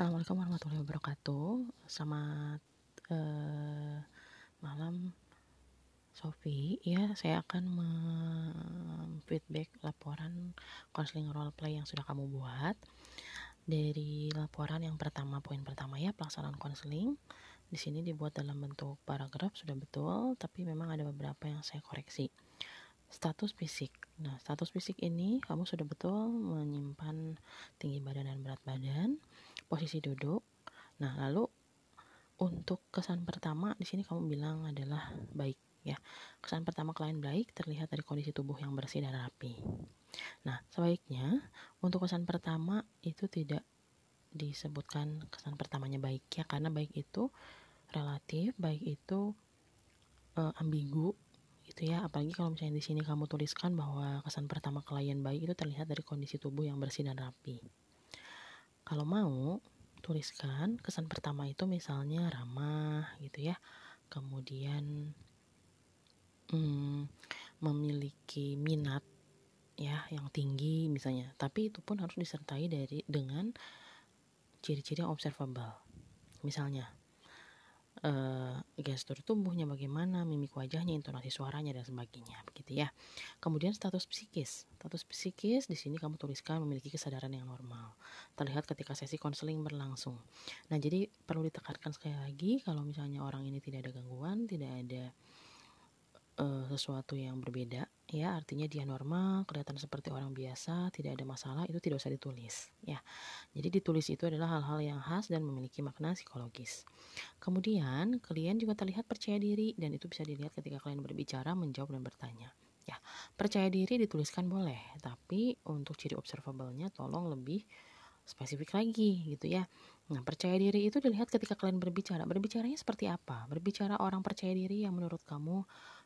Assalamualaikum warahmatullahi wabarakatuh. Selamat uh, malam, Sofi. Ya, saya akan feedback laporan konseling role play yang sudah kamu buat. Dari laporan yang pertama, poin pertama ya, pelaksanaan konseling. Di sini dibuat dalam bentuk paragraf sudah betul, tapi memang ada beberapa yang saya koreksi. Status fisik. Nah, status fisik ini kamu sudah betul menyimpan tinggi badan dan berat badan posisi duduk. Nah, lalu untuk kesan pertama di sini kamu bilang adalah baik ya. Kesan pertama klien baik terlihat dari kondisi tubuh yang bersih dan rapi. Nah, sebaiknya untuk kesan pertama itu tidak disebutkan kesan pertamanya baik ya karena baik itu relatif, baik itu e, ambigu gitu ya. Apalagi kalau misalnya di sini kamu tuliskan bahwa kesan pertama klien baik itu terlihat dari kondisi tubuh yang bersih dan rapi. Kalau mau, tuliskan kesan pertama itu misalnya ramah gitu ya. Kemudian hmm, memiliki minat ya yang tinggi misalnya. Tapi itu pun harus disertai dari dengan ciri-ciri yang observable. Misalnya uh, gestur tubuhnya bagaimana, mimik wajahnya, intonasi suaranya dan sebagainya, begitu ya. Kemudian status psikis. Status psikis di sini kamu tuliskan memiliki kesadaran yang normal. Terlihat ketika sesi konseling berlangsung. Nah, jadi perlu ditekankan sekali lagi kalau misalnya orang ini tidak ada gangguan, tidak ada uh, sesuatu yang berbeda ya artinya dia normal kelihatan seperti orang biasa tidak ada masalah itu tidak usah ditulis ya jadi ditulis itu adalah hal-hal yang khas dan memiliki makna psikologis kemudian klien juga terlihat percaya diri dan itu bisa dilihat ketika klien berbicara menjawab dan bertanya ya percaya diri dituliskan boleh tapi untuk ciri observable-nya tolong lebih spesifik lagi gitu ya. Nah, percaya diri itu dilihat ketika kalian berbicara. Berbicaranya seperti apa? Berbicara orang percaya diri yang menurut kamu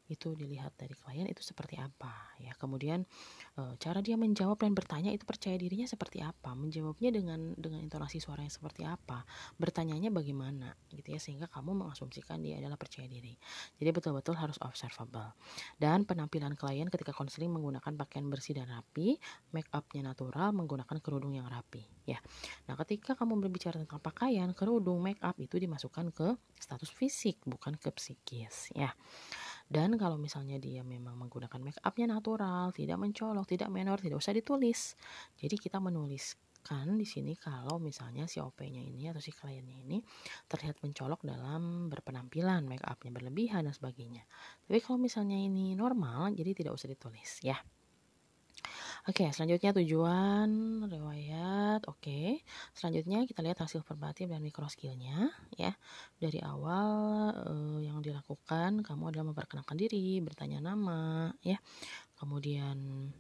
itu dilihat dari klien itu seperti apa ya. Kemudian e, cara dia menjawab dan bertanya itu percaya dirinya seperti apa menjawabnya dengan dengan intonasi suara yang seperti apa bertanyanya bagaimana gitu ya sehingga kamu mengasumsikan dia adalah percaya diri. Jadi betul-betul harus observable. Dan penampilan klien ketika konseling menggunakan pakaian bersih dan rapi make upnya natural menggunakan kerudung yang rapi ya. Nah ketika kamu berbicara tentang pakaian kerudung make up itu dimasukkan ke status fisik bukan ke psikis ya dan kalau misalnya dia memang menggunakan make upnya natural, tidak mencolok, tidak menor, tidak usah ditulis. Jadi kita menuliskan di sini kalau misalnya si OP-nya ini atau si kliennya ini terlihat mencolok dalam berpenampilan, make upnya berlebihan dan sebagainya. Tapi kalau misalnya ini normal, jadi tidak usah ditulis ya. Oke, selanjutnya tujuan riwayat. Oke, selanjutnya kita lihat hasil verbatim dan mikro skillnya ya. Dari awal eh, yang dilakukan, kamu adalah memperkenalkan diri, bertanya nama, ya. Kemudian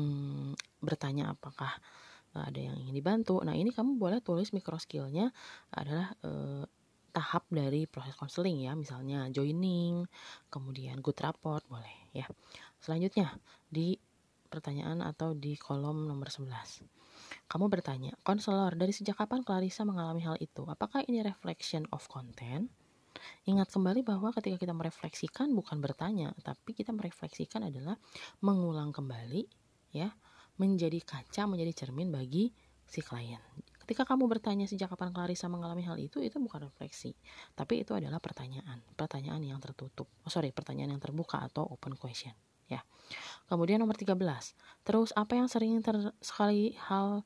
hmm, bertanya apakah ada yang ingin dibantu. Nah, ini kamu boleh tulis mikro skillnya adalah eh, tahap dari proses konseling ya, misalnya joining, kemudian good rapport boleh ya. Selanjutnya di pertanyaan atau di kolom nomor 11. Kamu bertanya, konselor, dari sejak kapan Clarissa mengalami hal itu? Apakah ini reflection of content? Ingat kembali bahwa ketika kita merefleksikan bukan bertanya, tapi kita merefleksikan adalah mengulang kembali ya, menjadi kaca, menjadi cermin bagi si klien. Ketika kamu bertanya sejak kapan Clarissa mengalami hal itu, itu bukan refleksi, tapi itu adalah pertanyaan, pertanyaan yang tertutup. Oh sorry, pertanyaan yang terbuka atau open question ya. Kemudian nomor 13. Terus apa yang sering ter sekali hal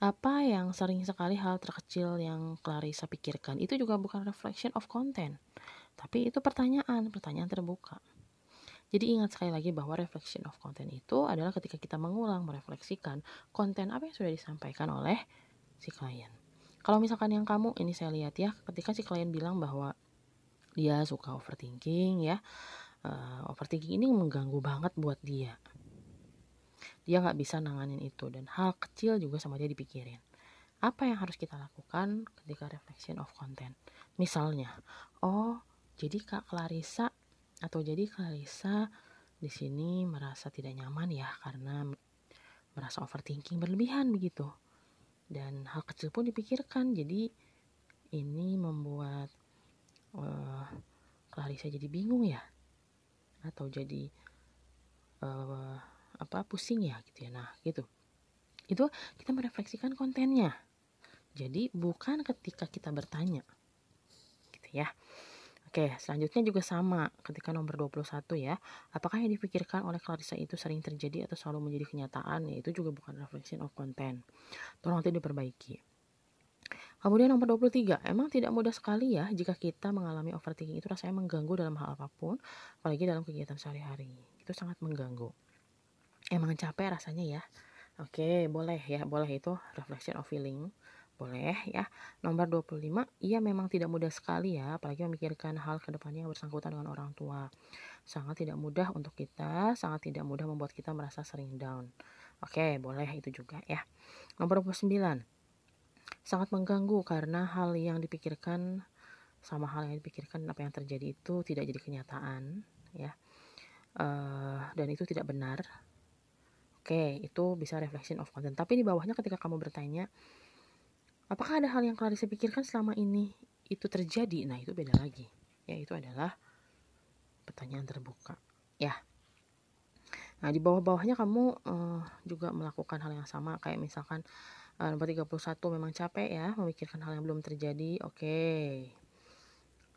apa yang sering sekali hal terkecil yang Clarissa pikirkan itu juga bukan reflection of content, tapi itu pertanyaan, pertanyaan terbuka. Jadi ingat sekali lagi bahwa reflection of content itu adalah ketika kita mengulang merefleksikan konten apa yang sudah disampaikan oleh si klien. Kalau misalkan yang kamu ini saya lihat ya, ketika si klien bilang bahwa dia suka overthinking ya, uh, overthinking ini mengganggu banget buat dia. Dia nggak bisa nanganin itu dan hal kecil juga sama dia dipikirin. Apa yang harus kita lakukan ketika reflection of content? Misalnya oh jadi kak Clarissa atau jadi Clarissa di sini merasa tidak nyaman ya karena merasa overthinking berlebihan begitu. Dan hal kecil pun dipikirkan jadi ini membuat uh, Clarissa jadi bingung ya atau jadi uh, apa pusing ya gitu ya nah gitu itu kita merefleksikan kontennya Jadi bukan ketika kita bertanya. Gitu ya. Oke, selanjutnya juga sama ketika nomor 21 ya. Apakah yang dipikirkan oleh Clarissa itu sering terjadi atau selalu menjadi kenyataan? Ya, itu juga bukan reflection of content. Tolong nanti diperbaiki. Kemudian nomor 23, emang tidak mudah sekali ya jika kita mengalami overthinking itu rasanya mengganggu dalam hal apa pun, apalagi dalam kegiatan sehari-hari. Itu sangat mengganggu. Emang capek rasanya ya. Oke, boleh ya, boleh itu reflection of feeling boleh ya. Nomor 25, ia memang tidak mudah sekali ya, apalagi memikirkan hal ke depannya yang bersangkutan dengan orang tua. Sangat tidak mudah untuk kita, sangat tidak mudah membuat kita merasa sering down. Oke, boleh itu juga ya. Nomor 29, sangat mengganggu karena hal yang dipikirkan sama hal yang dipikirkan apa yang terjadi itu tidak jadi kenyataan ya. Uh, dan itu tidak benar. Oke, itu bisa reflection of content. Tapi di bawahnya ketika kamu bertanya, Apakah ada hal yang Clarissa pikirkan selama ini itu terjadi? Nah, itu beda lagi. Ya, itu adalah pertanyaan terbuka. Ya. Nah, di bawah-bawahnya kamu uh, juga melakukan hal yang sama kayak misalkan nomor 31 memang capek ya memikirkan hal yang belum terjadi. Oke. Okay.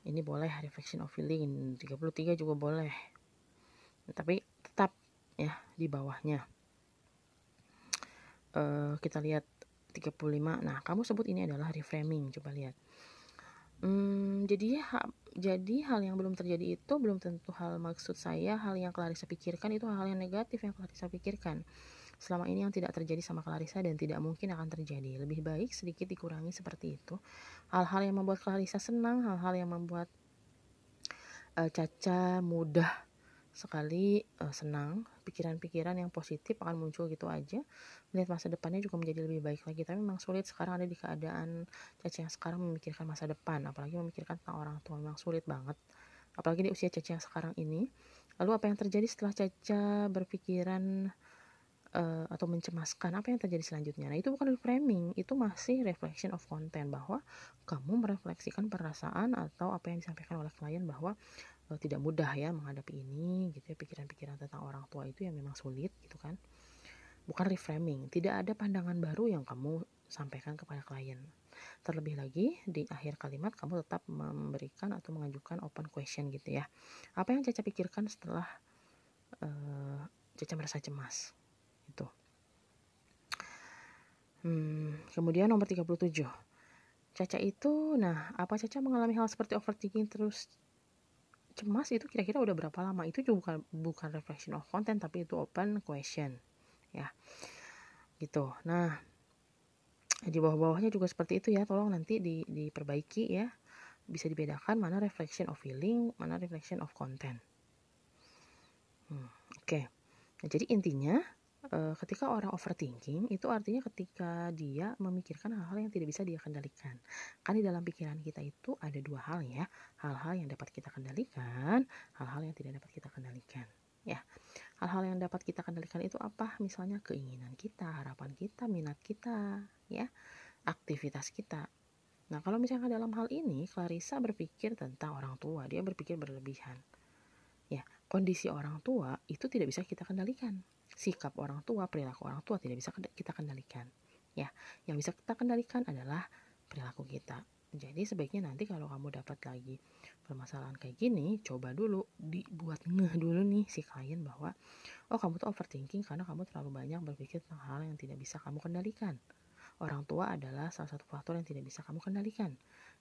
Ini boleh reflection of feeling. 33 juga boleh. Tapi tetap ya di bawahnya. Uh, kita lihat 35 nah kamu sebut ini adalah reframing coba lihat hmm, jadi ha, jadi hal yang belum terjadi itu belum tentu hal maksud saya hal yang Clarissa pikirkan itu hal yang negatif yang Clarissa pikirkan selama ini yang tidak terjadi sama Clarissa dan tidak mungkin akan terjadi. Lebih baik sedikit dikurangi seperti itu. Hal-hal yang membuat Clarissa senang hal-hal yang membuat uh, Caca mudah sekali uh, senang pikiran-pikiran yang positif akan muncul gitu aja. Melihat masa depannya juga menjadi lebih baik lagi. Tapi memang sulit sekarang ada di keadaan Caca yang sekarang memikirkan masa depan apalagi memikirkan tentang orang tua. Memang sulit banget. Apalagi di usia Caca yang sekarang ini. Lalu apa yang terjadi setelah Caca berpikiran uh, atau mencemaskan apa yang terjadi selanjutnya. Nah itu bukan reframing itu masih reflection of content bahwa kamu merefleksikan perasaan atau apa yang disampaikan oleh klien bahwa uh, tidak mudah ya menghadapi ini gitu ya pikiran-pikiran tentang orang tua itu yang memang sulit gitu kan. Bukan reframing tidak ada pandangan baru yang kamu sampaikan kepada klien. Terlebih lagi di akhir kalimat kamu tetap memberikan atau mengajukan open question gitu ya. Apa yang Caca pikirkan setelah uh, Caca merasa cemas itu hmm, kemudian nomor 37 Caca itu nah apa Caca mengalami hal seperti overthinking terus cemas itu kira-kira udah berapa lama? Itu juga bukan bukan reflection of content tapi itu open question ya. Gitu. Nah di bawah-bawahnya juga seperti itu ya. Tolong nanti di, diperbaiki ya. Bisa dibedakan mana reflection of feeling mana reflection of content. Hmm, oke. Okay. nah, jadi intinya uh, ketika orang overthinking itu artinya ketika dia memikirkan hal-hal yang tidak bisa dia kendalikan. Kan di dalam pikiran kita itu ada dua hal ya, hal-hal yang dapat kita kendalikan, hal-hal yang tidak dapat kita kendalikan. Ya, hal-hal yang dapat kita kendalikan itu apa? Misalnya keinginan kita, harapan kita, minat kita, ya, aktivitas kita. Nah, kalau misalnya dalam hal ini, Clarissa berpikir tentang orang tua, dia berpikir berlebihan. Kondisi orang tua itu tidak bisa kita kendalikan sikap orang tua, perilaku orang tua tidak bisa kita kendalikan. Ya, yang bisa kita kendalikan adalah perilaku kita. Jadi sebaiknya nanti kalau kamu dapat lagi permasalahan kayak gini, coba dulu dibuat ngeh dulu nih si klien bahwa oh kamu tuh overthinking karena kamu terlalu banyak berpikir tentang hal yang tidak bisa kamu kendalikan. Orang tua adalah salah satu faktor yang tidak bisa kamu kendalikan.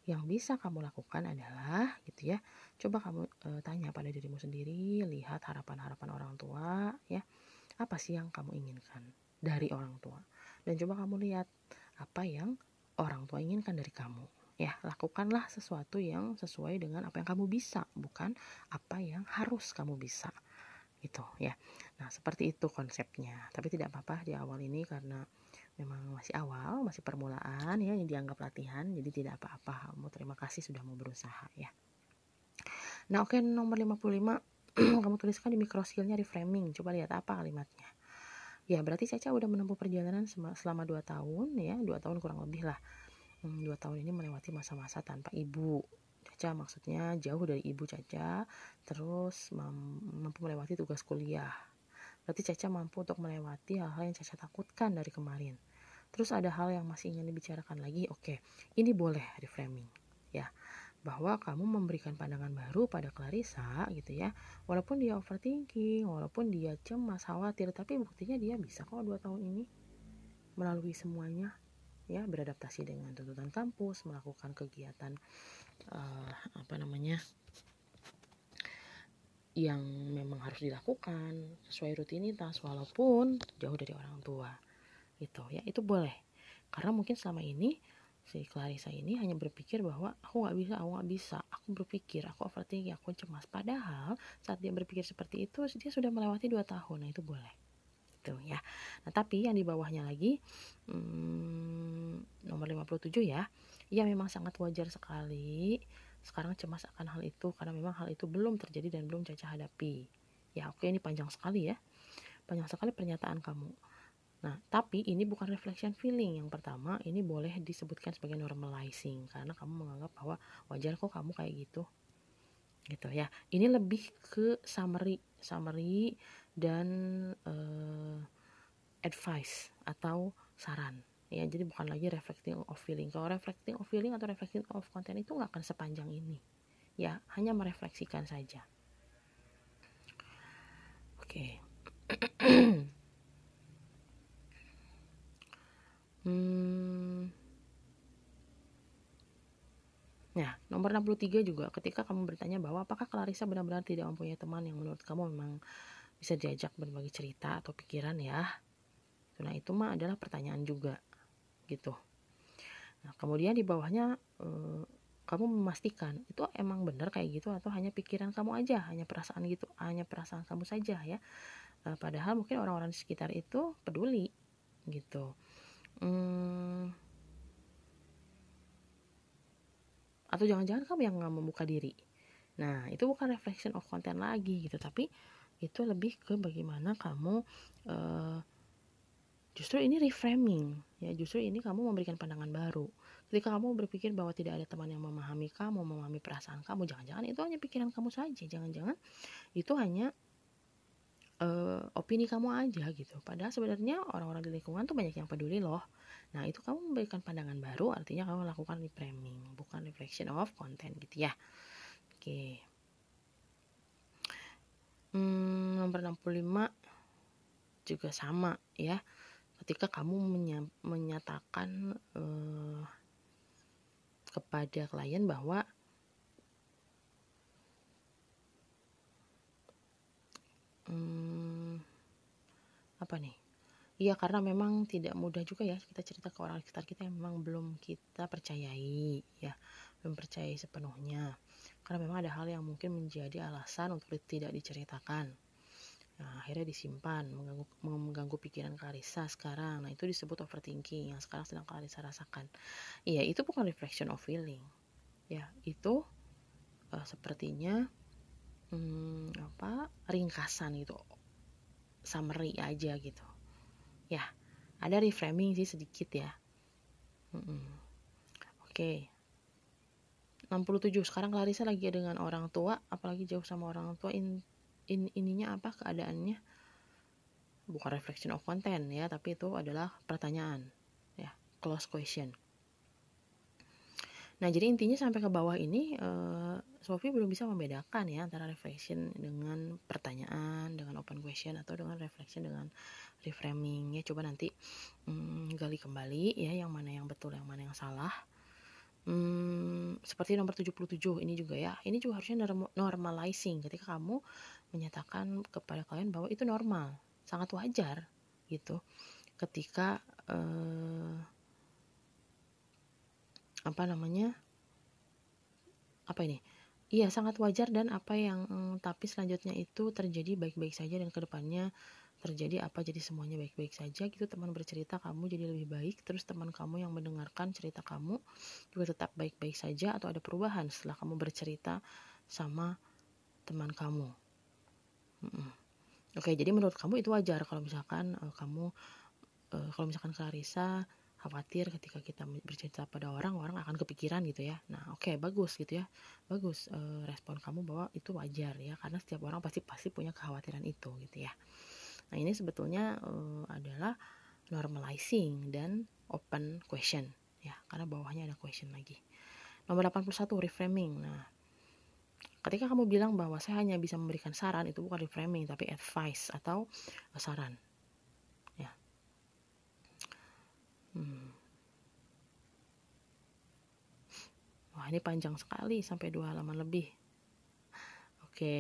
Yang bisa kamu lakukan adalah gitu ya. Coba kamu e, tanya pada dirimu sendiri, lihat harapan-harapan orang tua ya. Apa sih yang kamu inginkan dari orang tua? Dan coba kamu lihat apa yang orang tua inginkan dari kamu ya. Lakukanlah sesuatu yang sesuai dengan apa yang kamu bisa bukan apa yang harus kamu bisa gitu ya. Nah seperti itu konsepnya. Tapi tidak apa-apa di awal ini karena memang masih awal masih permulaan ya yang dianggap latihan jadi tidak apa-apa. Kamu terima kasih sudah mau berusaha ya. Nah oke nomor 55 kamu tuliskan di microskillnya reframing. Coba lihat apa kalimatnya. Ya berarti Caca udah menempuh perjalanan selama 2 tahun ya 2 tahun kurang lebih lah. Hmm, 2 tahun ini melewati masa-masa tanpa ibu. Caca maksudnya jauh dari ibu Caca terus mampu melewati tugas kuliah berarti Caca mampu untuk melewati hal-hal yang Caca takutkan dari kemarin. Terus ada hal yang masih ingin dibicarakan lagi oke ini boleh reframing ya. Bahwa kamu memberikan pandangan baru pada Clarissa gitu ya. Walaupun dia overthinking walaupun dia cemas khawatir tapi buktinya dia bisa kok dua tahun ini melalui semuanya ya. Beradaptasi dengan tuntutan kampus melakukan kegiatan uh, apa namanya yang memang harus dilakukan sesuai rutinitas walaupun jauh dari orang tua gitu. Ya itu boleh. Karena mungkin selama ini si Clarissa ini hanya berpikir bahwa aku nggak bisa aku nggak bisa. Aku berpikir aku overthinking aku cemas. Padahal saat dia berpikir seperti itu dia sudah melewati dua tahun. Nah itu boleh. Gitu ya. Nah tapi yang di bawahnya lagi hmm, nomor 57 ya ya memang sangat wajar sekali sekarang cemas akan hal itu karena memang hal itu belum terjadi dan belum Caca hadapi ya oke ini panjang sekali ya panjang sekali pernyataan kamu Nah, tapi ini bukan reflection feeling. Yang pertama, ini boleh disebutkan sebagai normalizing karena kamu menganggap bahwa wajar kok kamu kayak gitu. Gitu ya. Ini lebih ke summary, summary dan uh, advice atau saran. Ya, jadi bukan lagi reflecting of feeling. Kalau reflecting of feeling atau reflecting of content itu nggak akan sepanjang ini. Ya, hanya merefleksikan saja. Oke. Okay. Hmm. Nah, nomor 63 juga ketika kamu bertanya bahwa apakah Clarissa benar-benar tidak mempunyai teman yang menurut kamu memang bisa diajak berbagi cerita atau pikiran ya. Nah, itu mah adalah pertanyaan juga gitu. Nah, kemudian di bawahnya eh, kamu memastikan itu emang benar kayak gitu atau hanya pikiran kamu aja, hanya perasaan gitu, hanya perasaan kamu saja ya. Eh, padahal mungkin orang-orang di sekitar itu peduli gitu hmm, atau jangan-jangan kamu yang nggak membuka diri nah itu bukan reflection of content lagi gitu tapi itu lebih ke bagaimana kamu uh, justru ini reframing ya justru ini kamu memberikan pandangan baru ketika kamu berpikir bahwa tidak ada teman yang memahami kamu memahami perasaan kamu jangan-jangan itu hanya pikiran kamu saja jangan-jangan itu hanya uh, opini kamu aja gitu. Padahal sebenarnya orang-orang di lingkungan tuh banyak yang peduli loh. Nah itu kamu memberikan pandangan baru, artinya kamu melakukan reframing, bukan reflection of content gitu ya. Oke. Hmm, nomor 65 juga sama ya. Ketika kamu menya menyatakan uh, kepada klien bahwa hmm, apa nih? Iya karena memang tidak mudah juga ya kita cerita ke orang sekitar kita yang memang belum kita percayai ya. Belum percayai sepenuhnya. Karena memang ada hal yang mungkin menjadi alasan untuk tidak diceritakan nah, akhirnya disimpan mengganggu, mengganggu pikiran Clarissa sekarang. Nah itu disebut overthinking yang sekarang sedang Clarissa rasakan. Iya itu bukan reflection of feeling. Ya itu uh, sepertinya hmm, apa ringkasan gitu summary aja gitu. Ya ada reframing sih sedikit ya. Hmm. oke. Okay. 67 sekarang Clarissa lagi dengan orang tua apalagi jauh sama orang tua in, in ininya apa keadaannya bukan reflection of content ya tapi itu adalah pertanyaan ya close question Nah, jadi intinya sampai ke bawah ini uh, Sophie belum bisa membedakan ya antara reflection dengan pertanyaan, dengan open question atau dengan reflection dengan reframing ya. Coba nanti um, gali kembali ya yang mana yang betul, yang mana yang salah. Hmm, seperti nomor 77 ini juga ya. Ini juga harusnya normalizing ketika kamu menyatakan kepada kalian bahwa itu normal, sangat wajar gitu. Ketika uh, apa namanya apa ini? Iya sangat wajar dan apa yang mm, tapi selanjutnya itu terjadi baik-baik saja dan ke depannya terjadi apa jadi semuanya baik-baik saja gitu. Teman bercerita kamu jadi lebih baik terus teman kamu yang mendengarkan cerita kamu juga tetap baik-baik saja atau ada perubahan setelah kamu bercerita sama teman kamu oke jadi menurut kamu itu wajar kalau misalkan uh, kamu uh, kalau misalkan Clarissa khawatir ketika kita bercerita pada orang orang akan kepikiran gitu ya. Nah oke okay, bagus gitu ya. Bagus e, respon kamu bahwa itu wajar ya karena setiap orang pasti pasti punya kekhawatiran itu gitu ya. Nah ini sebetulnya e, adalah normalizing dan open question ya karena bawahnya ada question lagi. Nomor 81 reframing. Nah ketika kamu bilang bahwa saya hanya bisa memberikan saran itu bukan reframing tapi advice atau saran ya hmm. wah ini panjang sekali sampai dua halaman lebih oke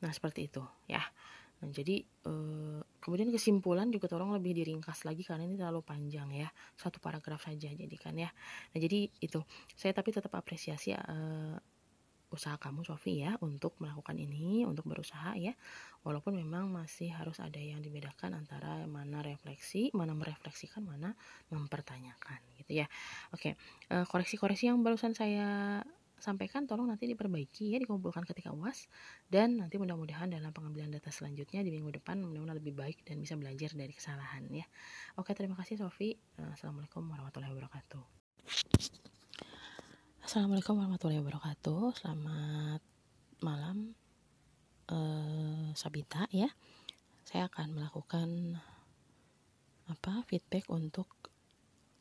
Nah, seperti itu ya. Nah, jadi eh, kemudian kesimpulan juga tolong lebih diringkas lagi karena ini terlalu panjang ya. Satu paragraf saja jadi kan ya. Nah, jadi itu. Saya tapi tetap apresiasi eh, usaha kamu Sofi ya untuk melakukan ini, untuk berusaha ya. Walaupun memang masih harus ada yang dibedakan antara mana refleksi, mana merefleksikan, mana mempertanyakan gitu ya. Oke, eh, koreksi-koreksi yang barusan saya sampaikan tolong nanti diperbaiki ya dikumpulkan ketika UAS dan nanti mudah-mudahan dalam pengambilan data selanjutnya di minggu depan mudah-mudahan lebih baik dan bisa belajar dari kesalahan ya. Oke, terima kasih Sofi. Eh, Assalamualaikum warahmatullahi wabarakatuh. Assalamualaikum warahmatullahi wabarakatuh. Selamat malam eh, Sabita ya. Saya akan melakukan apa feedback untuk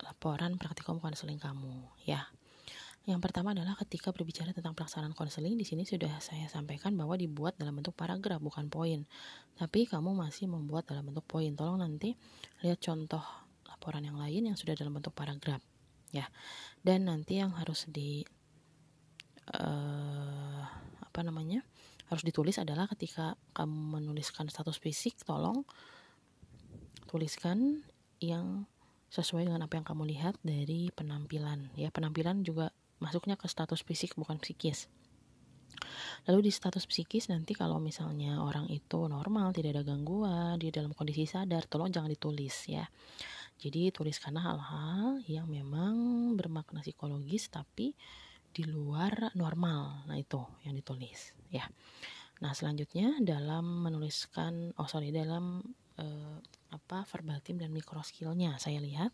laporan praktikum konseling kamu ya. Yang pertama adalah ketika berbicara tentang pelaksanaan konseling, di sini sudah saya sampaikan bahwa dibuat dalam bentuk paragraf bukan poin. Tapi kamu masih membuat dalam bentuk poin. Tolong nanti lihat contoh laporan yang lain yang sudah dalam bentuk paragraf, ya. Dan nanti yang harus di uh, apa namanya? harus ditulis adalah ketika kamu menuliskan status fisik, tolong tuliskan yang sesuai dengan apa yang kamu lihat dari penampilan ya penampilan juga masuknya ke status fisik bukan psikis. Lalu di status psikis nanti kalau misalnya orang itu normal, tidak ada gangguan, dia dalam kondisi sadar, tolong jangan ditulis ya. Jadi tuliskanlah hal-hal yang memang bermakna psikologis tapi di luar normal. Nah, itu yang ditulis ya. Nah, selanjutnya dalam menuliskan oh sorry dalam eh, apa verbal team dan micro skillnya saya lihat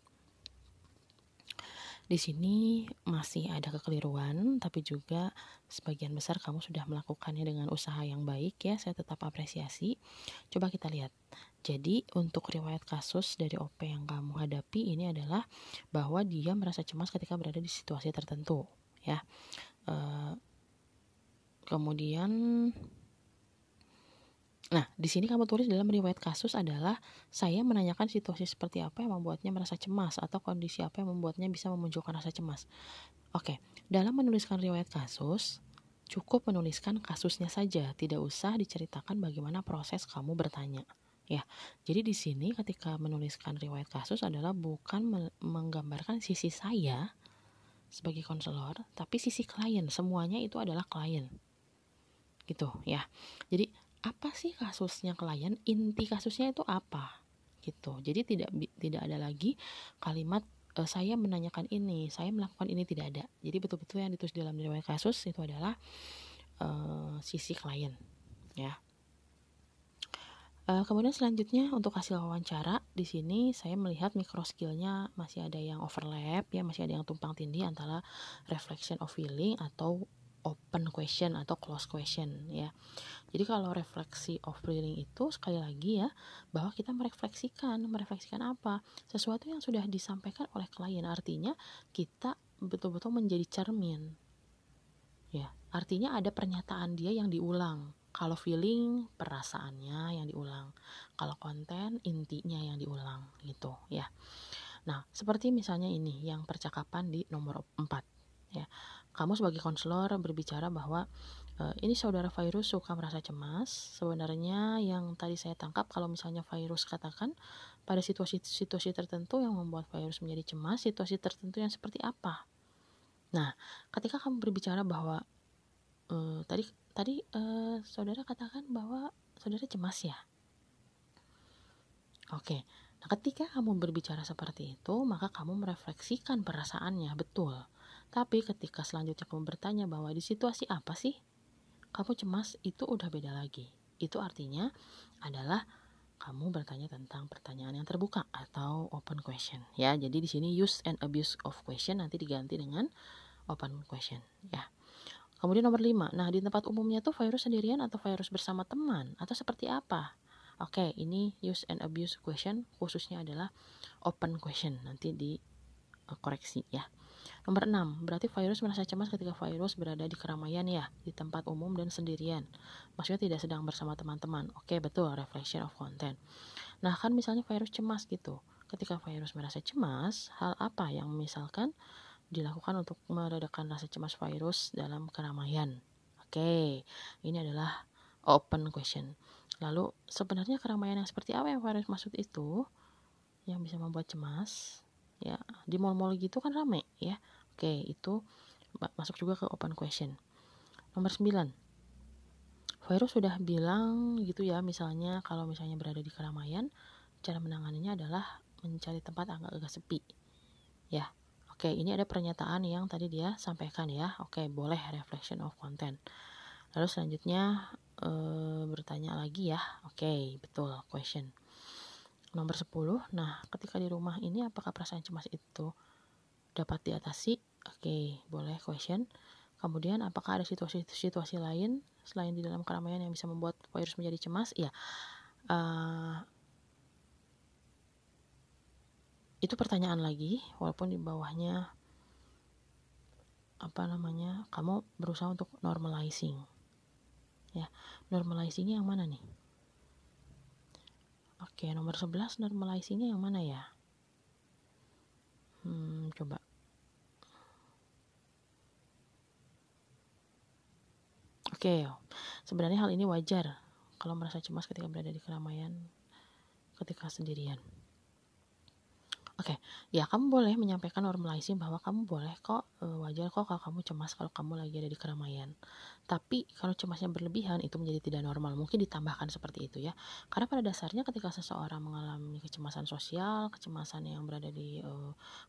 di sini masih ada kekeliruan, tapi juga sebagian besar kamu sudah melakukannya dengan usaha yang baik ya. Saya tetap apresiasi. Coba kita lihat. Jadi untuk riwayat kasus dari OP yang kamu hadapi ini adalah bahwa dia merasa cemas ketika berada di situasi tertentu ya. Uh, kemudian Nah, di sini kamu tulis dalam riwayat kasus adalah saya menanyakan situasi seperti apa yang membuatnya merasa cemas atau kondisi apa yang membuatnya bisa memunculkan rasa cemas. Oke, dalam menuliskan riwayat kasus, cukup menuliskan kasusnya saja, tidak usah diceritakan bagaimana proses kamu bertanya. Ya, jadi di sini ketika menuliskan riwayat kasus adalah bukan menggambarkan sisi saya sebagai konselor, tapi sisi klien. Semuanya itu adalah klien. Gitu ya. Jadi apa sih kasusnya klien? Inti kasusnya itu apa? Gitu. Jadi tidak tidak ada lagi kalimat e, saya menanyakan ini saya melakukan ini tidak ada. Jadi betul-betul yang ditulis dalam riwayat kasus itu adalah e, sisi klien ya. E, kemudian selanjutnya untuk hasil wawancara di sini saya melihat micro skillnya masih ada yang overlap ya masih ada yang tumpang tindih antara reflection of feeling atau open question atau close question ya. Jadi kalau refleksi of feeling itu sekali lagi ya bahwa kita merefleksikan, merefleksikan apa? Sesuatu yang sudah disampaikan oleh klien artinya kita betul-betul menjadi cermin. Ya, artinya ada pernyataan dia yang diulang. Kalau feeling perasaannya yang diulang. Kalau konten intinya yang diulang gitu ya. Nah, seperti misalnya ini yang percakapan di nomor 4 ya kamu sebagai konselor berbicara bahwa e, ini saudara virus suka merasa cemas. Sebenarnya yang tadi saya tangkap kalau misalnya virus katakan pada situasi-situasi tertentu yang membuat virus menjadi cemas, situasi tertentu yang seperti apa? Nah, ketika kamu berbicara bahwa e, tadi tadi e, saudara katakan bahwa saudara cemas ya. Oke. Nah, ketika kamu berbicara seperti itu, maka kamu merefleksikan perasaannya, betul. Tapi ketika selanjutnya kamu bertanya bahwa di situasi apa sih kamu cemas, itu udah beda lagi. Itu artinya adalah kamu bertanya tentang pertanyaan yang terbuka atau open question ya. Jadi di sini use and abuse of question nanti diganti dengan open question ya. Kemudian nomor 5. Nah, di tempat umumnya tuh virus sendirian atau virus bersama teman atau seperti apa? Oke, ini use and abuse question khususnya adalah open question. Nanti di uh, koreksi ya. Nomor 6, berarti virus merasa cemas ketika virus berada di keramaian ya, di tempat umum dan sendirian. Maksudnya tidak sedang bersama teman-teman. Oke, betul, reflection of content. Nah, kan misalnya virus cemas gitu. Ketika virus merasa cemas, hal apa yang misalkan dilakukan untuk meredakan rasa cemas virus dalam keramaian? Oke, ini adalah open question. Lalu, sebenarnya keramaian yang seperti apa yang virus maksud itu? Yang bisa membuat cemas? Ya, di mall-mall gitu kan rame ya Oke, itu masuk juga ke open question. Nomor 9. Virus sudah bilang gitu ya, misalnya kalau misalnya berada di keramaian, cara menanganinya adalah mencari tempat agak agak sepi. Ya. Oke, ini ada pernyataan yang tadi dia sampaikan ya. Oke, boleh reflection of content. Lalu selanjutnya e, bertanya lagi ya. Oke, betul question. Nomor 10. Nah, ketika di rumah ini apakah perasaan cemas itu dapat diatasi? Oke, okay, boleh question. Kemudian, apakah ada situasi-situasi lain selain di dalam keramaian yang bisa membuat virus menjadi cemas? Ya, uh, itu pertanyaan lagi, walaupun di bawahnya apa namanya, kamu berusaha untuk normalizing. Ya, normalizingnya yang mana nih? Oke, nomor 11 normalizingnya yang mana ya? Hmm, coba. Oke, sebenarnya hal ini wajar kalau merasa cemas ketika berada di keramaian ketika sendirian. Oke, ya kamu boleh menyampaikan normalizing bahwa kamu boleh kok e, wajar kok kalau kamu cemas kalau kamu lagi ada di keramaian. Tapi kalau cemasnya berlebihan itu menjadi tidak normal. Mungkin ditambahkan seperti itu ya. Karena pada dasarnya ketika seseorang mengalami kecemasan sosial, kecemasan yang berada di e,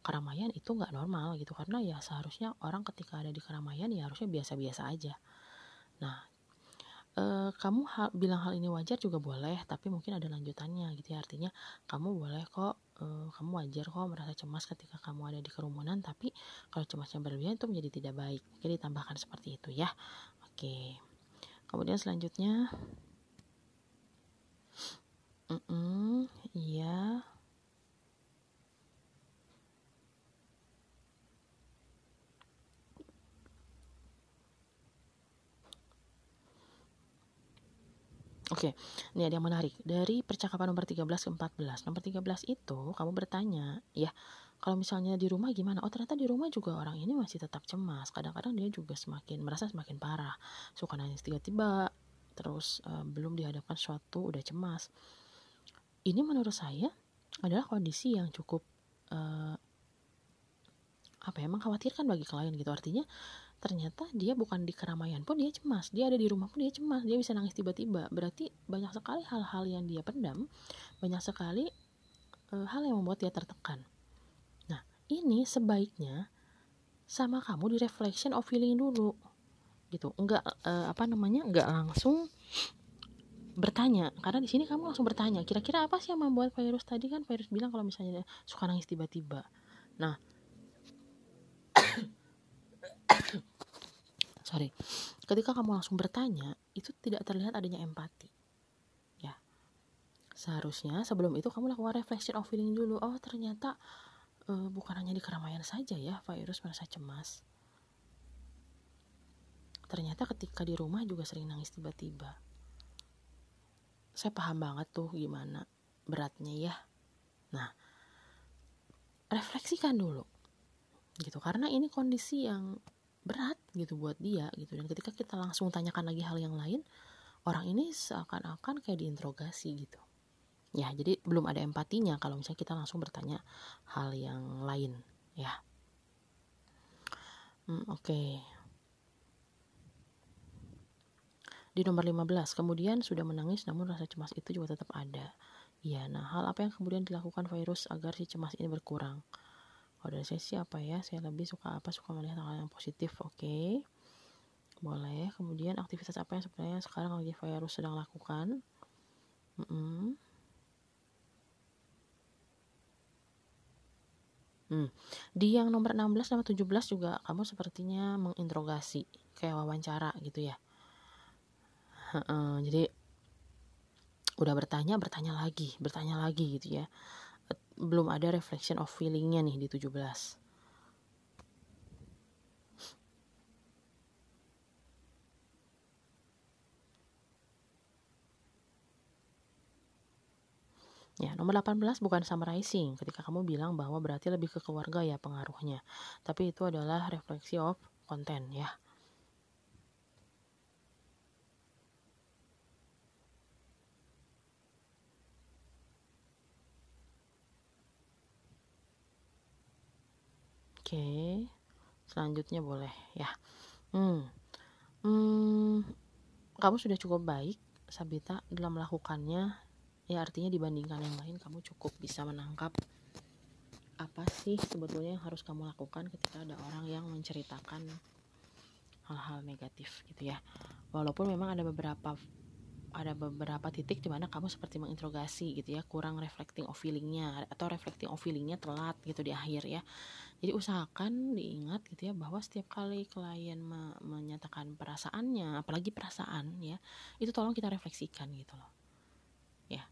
keramaian itu nggak normal gitu. Karena ya seharusnya orang ketika ada di keramaian ya harusnya biasa-biasa aja. Nah, uh, kamu hal, bilang hal ini wajar juga boleh, tapi mungkin ada lanjutannya gitu ya. Artinya kamu boleh kok, uh, kamu wajar kok merasa cemas ketika kamu ada di kerumunan, tapi kalau cemasnya berlebihan itu menjadi tidak baik. Mungkin ditambahkan seperti itu ya. Oke. Kemudian selanjutnya, mm -mm. Oke, ini ada yang menarik. Dari percakapan nomor 13 ke 14. Nomor 13 itu kamu bertanya, ya, kalau misalnya di rumah gimana? Oh, ternyata di rumah juga orang ini masih tetap cemas. Kadang-kadang dia juga semakin merasa semakin parah. Suka nangis tiba-tiba, terus uh, belum dihadapkan suatu udah cemas. Ini menurut saya adalah kondisi yang cukup uh, apa ya mengkhawatirkan bagi klien gitu. Artinya ternyata dia bukan di keramaian pun dia cemas. Dia ada di rumah pun dia cemas. Dia bisa nangis tiba-tiba. Berarti banyak sekali hal-hal yang dia pendam banyak sekali e, hal yang membuat dia tertekan. Nah ini sebaiknya sama kamu di reflection of feeling dulu. Gitu. Enggak e, apa namanya? Enggak langsung bertanya. Karena di sini kamu langsung bertanya kira-kira apa sih yang membuat virus tadi? Kan virus bilang kalau misalnya suka nangis tiba-tiba. Nah sorry. Ketika kamu langsung bertanya itu tidak terlihat adanya empati. Ya. Seharusnya sebelum itu kamu lakukan reflection of feeling dulu. Oh ternyata uh, bukan hanya di keramaian saja ya virus merasa cemas. Ternyata ketika di rumah juga sering nangis tiba-tiba. Saya paham banget tuh gimana beratnya ya. Nah refleksikan dulu. Gitu. Karena ini kondisi yang berat gitu buat dia gitu. Dan ketika kita langsung tanyakan lagi hal yang lain orang ini seakan-akan kayak diinterogasi gitu. Ya jadi belum ada empatinya kalau misalnya kita langsung bertanya hal yang lain ya. Hmm, oke. Okay. di nomor 15 kemudian sudah menangis namun rasa cemas itu juga tetap ada. Ya nah hal apa yang kemudian dilakukan virus agar si cemas ini berkurang kalau dari saya sih apa ya saya lebih suka apa suka melihat hal yang positif oke okay. boleh kemudian aktivitas apa yang sebenarnya sekarang lagi virus sedang lakukan mm -mm. Hmm. Di yang nomor 16 sama 17 juga kamu sepertinya menginterogasi kayak wawancara gitu ya. jadi udah bertanya, bertanya lagi, bertanya lagi gitu ya. Belum ada reflection of feelingnya nih di 17. Ya, nomor 18 bukan summarizing ketika kamu bilang bahwa berarti lebih ke keluarga ya pengaruhnya. Tapi itu adalah refleksi of konten ya. Oke, selanjutnya boleh ya. Hmm, hmm, kamu sudah cukup baik, Sabita, dalam melakukannya ya artinya dibandingkan yang lain kamu cukup bisa menangkap apa sih sebetulnya yang harus kamu lakukan ketika ada orang yang menceritakan hal-hal negatif gitu ya walaupun memang ada beberapa ada beberapa titik di mana kamu seperti menginterogasi gitu ya kurang reflecting of feelingnya atau reflecting of feelingnya telat gitu di akhir ya. Jadi usahakan diingat gitu ya bahwa setiap kali klien me menyatakan perasaannya apalagi perasaan ya itu tolong kita refleksikan gitu loh. Ya.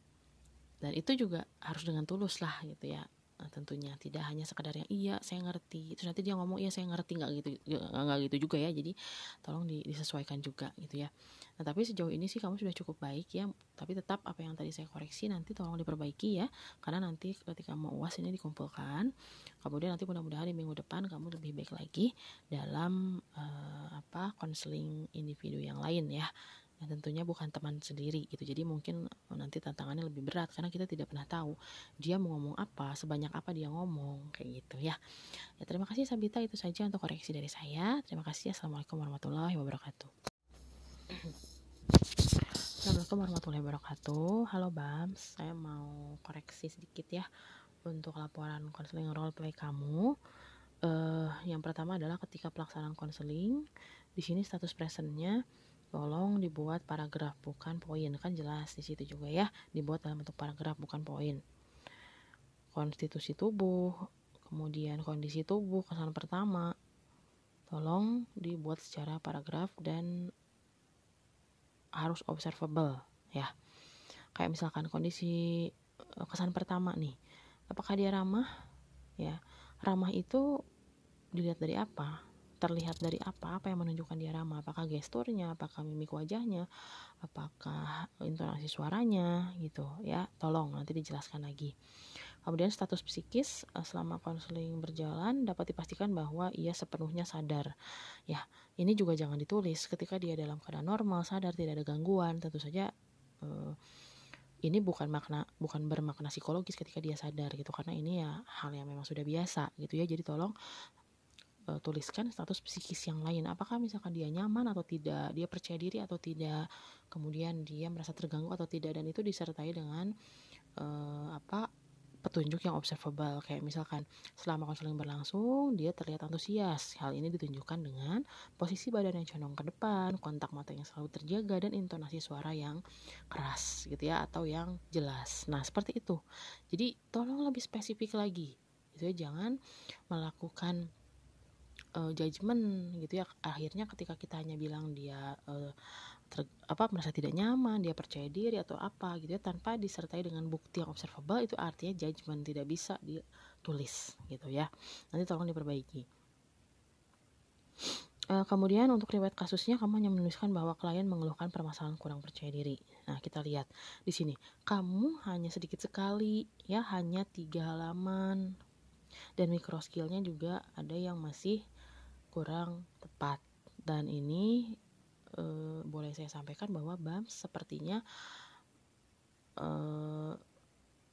Dan itu juga harus dengan tulus lah gitu ya nah, tentunya. Tidak hanya sekadar yang iya saya ngerti. Terus nanti dia ngomong iya saya ngerti. Nggak gitu nggak gitu juga ya. Jadi tolong disesuaikan juga gitu ya nah tapi sejauh ini sih kamu sudah cukup baik ya tapi tetap apa yang tadi saya koreksi nanti tolong diperbaiki ya karena nanti ketika mau uas ini dikumpulkan kemudian nanti mudah-mudahan di minggu depan kamu lebih baik lagi dalam uh, apa konseling individu yang lain ya Nah, tentunya bukan teman sendiri gitu. Jadi mungkin eh, nanti tantangannya lebih berat karena kita tidak pernah tahu dia mau ngomong apa, sebanyak apa dia ngomong kayak gitu ya. Ya terima kasih Sabita itu saja untuk koreksi dari saya. Terima kasih. Assalamualaikum warahmatullahi wabarakatuh. Assalamualaikum warahmatullahi wabarakatuh. Halo Bams, saya mau koreksi sedikit ya untuk laporan konseling role play kamu. Uh, yang pertama adalah ketika pelaksanaan konseling, di sini status presentnya tolong dibuat paragraf bukan poin kan jelas di situ juga ya dibuat dalam bentuk paragraf bukan poin konstitusi tubuh kemudian kondisi tubuh kesan pertama tolong dibuat secara paragraf dan harus observable ya. Kayak misalkan kondisi eh, kesan pertama nih. Apakah dia ramah? Ya. Ramah itu dilihat dari apa? Terlihat dari apa? Apa yang menunjukkan dia ramah? Apakah gesturnya? Apakah mimik wajahnya? Apakah intonasi suaranya? Gitu ya. Tolong nanti dijelaskan lagi kemudian status psikis eh, selama konseling berjalan dapat dipastikan bahwa ia sepenuhnya sadar. Ya ini juga jangan ditulis. Ketika dia dalam keadaan normal sadar tidak ada gangguan tentu saja eh, ini bukan makna bukan bermakna psikologis ketika dia sadar gitu. Karena ini ya hal yang memang sudah biasa gitu ya. Jadi tolong uh, tuliskan status psikis yang lain. Apakah misalkan dia nyaman atau tidak, dia percaya diri atau tidak, kemudian dia merasa terganggu atau tidak, dan itu disertai dengan uh, apa petunjuk yang observable. Kayak misalkan selama konseling berlangsung dia terlihat antusias. Hal ini ditunjukkan dengan posisi badan yang condong ke depan kontak mata yang selalu terjaga dan intonasi suara yang keras gitu ya atau yang jelas. Nah seperti itu. Jadi tolong lebih spesifik lagi. Gitu ya jangan melakukan uh, judgement gitu ya. Akhirnya ketika kita hanya bilang dia uh, ter, apa merasa tidak nyaman dia percaya diri atau apa gitu ya tanpa disertai dengan bukti yang observable itu artinya judgement tidak bisa ditulis gitu ya. Nanti tolong diperbaiki. Uh, kemudian untuk riwayat kasusnya kamu hanya menuliskan bahwa klien mengeluhkan permasalahan kurang percaya diri. Nah kita lihat di sini. Kamu hanya sedikit sekali ya hanya tiga halaman. Dan micro skillnya juga ada yang masih kurang tepat. Dan ini e, saya sampaikan bahwa BAM sepertinya e,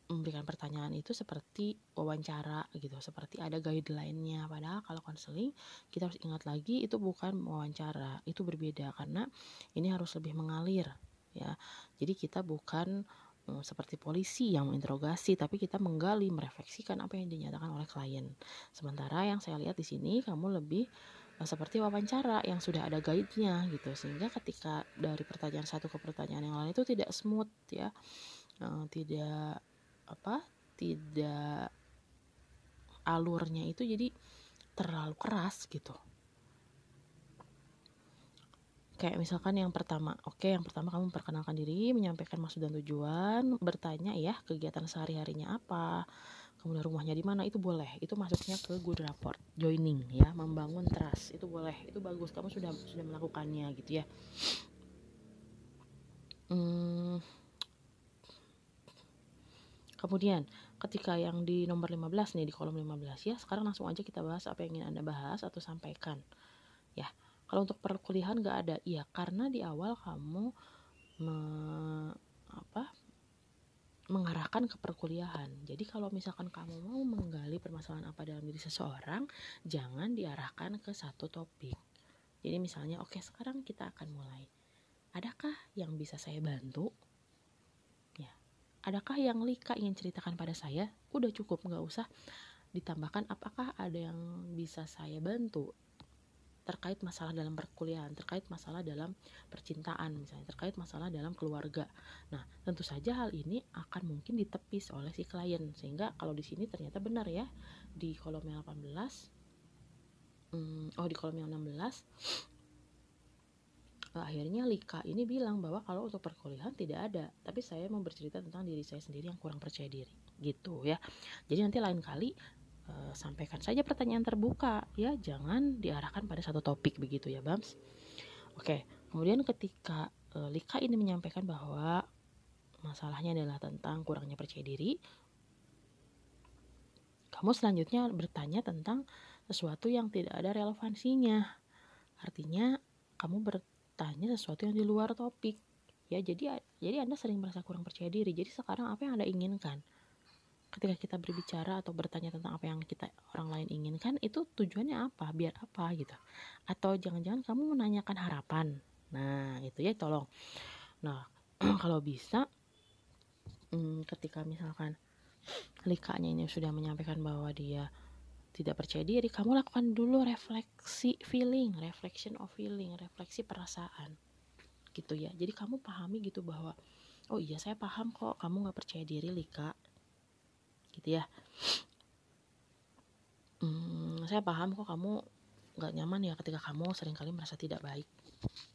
memberikan pertanyaan itu seperti wawancara gitu seperti ada guideline-nya padahal kalau konseling kita harus ingat lagi itu bukan wawancara itu berbeda karena ini harus lebih mengalir ya jadi kita bukan Eh, seperti polisi yang menginterogasi, tapi kita menggali, merefleksikan apa yang dinyatakan oleh klien. Sementara yang saya lihat di sini kamu lebih seperti wawancara yang sudah ada guide-nya gitu, sehingga ketika dari pertanyaan satu ke pertanyaan yang lain itu tidak smooth ya, uh, tidak apa, tidak alurnya itu jadi terlalu keras gitu. Kayak misalkan yang pertama oke yang pertama kamu memperkenalkan diri menyampaikan maksud dan tujuan bertanya ya kegiatan sehari harinya apa kemudian rumahnya di mana? Itu boleh. Itu masuknya ke good rapport joining ya. Membangun trust. Itu boleh. Itu bagus. Kamu sudah sudah melakukannya gitu ya. Hmm, kemudian ketika yang di nomor 15 nih di kolom 15 ya. Sekarang langsung aja kita bahas apa yang ingin anda bahas atau sampaikan ya. Kalau untuk perkuliahan nggak ada. Iya karena di awal kamu me, apa mengarahkan ke perkuliahan. Jadi kalau misalkan kamu mau menggali permasalahan apa dalam diri seseorang jangan diarahkan ke satu topik. Jadi misalnya oke okay, sekarang kita akan mulai. Adakah yang bisa saya bantu? Ya. Adakah yang Lika ingin ceritakan pada saya? Udah cukup nggak usah ditambahkan. Apakah ada yang bisa saya bantu terkait masalah dalam perkuliahan, terkait masalah dalam percintaan misalnya, terkait masalah dalam keluarga. Nah, tentu saja hal ini akan mungkin ditepis oleh si klien. Sehingga kalau di sini ternyata benar ya di kolom yang 18 hmm, oh di kolom yang 16 eh, akhirnya Lika ini bilang bahwa kalau untuk perkuliahan tidak ada. Tapi saya mau bercerita tentang diri saya sendiri yang kurang percaya diri. Gitu ya. Jadi nanti lain kali Eh, sampaikan saja pertanyaan terbuka. Ya jangan diarahkan pada satu topik begitu ya Bams. Oke kemudian ketika e, Lika ini menyampaikan bahwa masalahnya adalah tentang kurangnya percaya diri kamu selanjutnya bertanya tentang sesuatu yang tidak ada relevansinya. Artinya kamu bertanya sesuatu yang di luar topik. Ya jadi jadi anda sering merasa kurang percaya diri. Jadi sekarang apa yang anda inginkan ketika kita berbicara atau bertanya tentang apa yang kita orang lain inginkan itu tujuannya apa? Biar apa? Gitu. Atau jangan-jangan kamu menanyakan harapan. Nah itu ya tolong. Nah kalau bisa hmm, ketika misalkan likanya ini sudah menyampaikan bahwa dia tidak percaya diri kamu lakukan dulu refleksi feeling reflection of feeling refleksi perasaan. Gitu ya. Jadi kamu pahami gitu bahwa oh iya saya paham kok. Kamu nggak percaya diri Lika gitu ya. Hmm, saya paham kok kamu nggak nyaman ya ketika kamu sering kali merasa tidak baik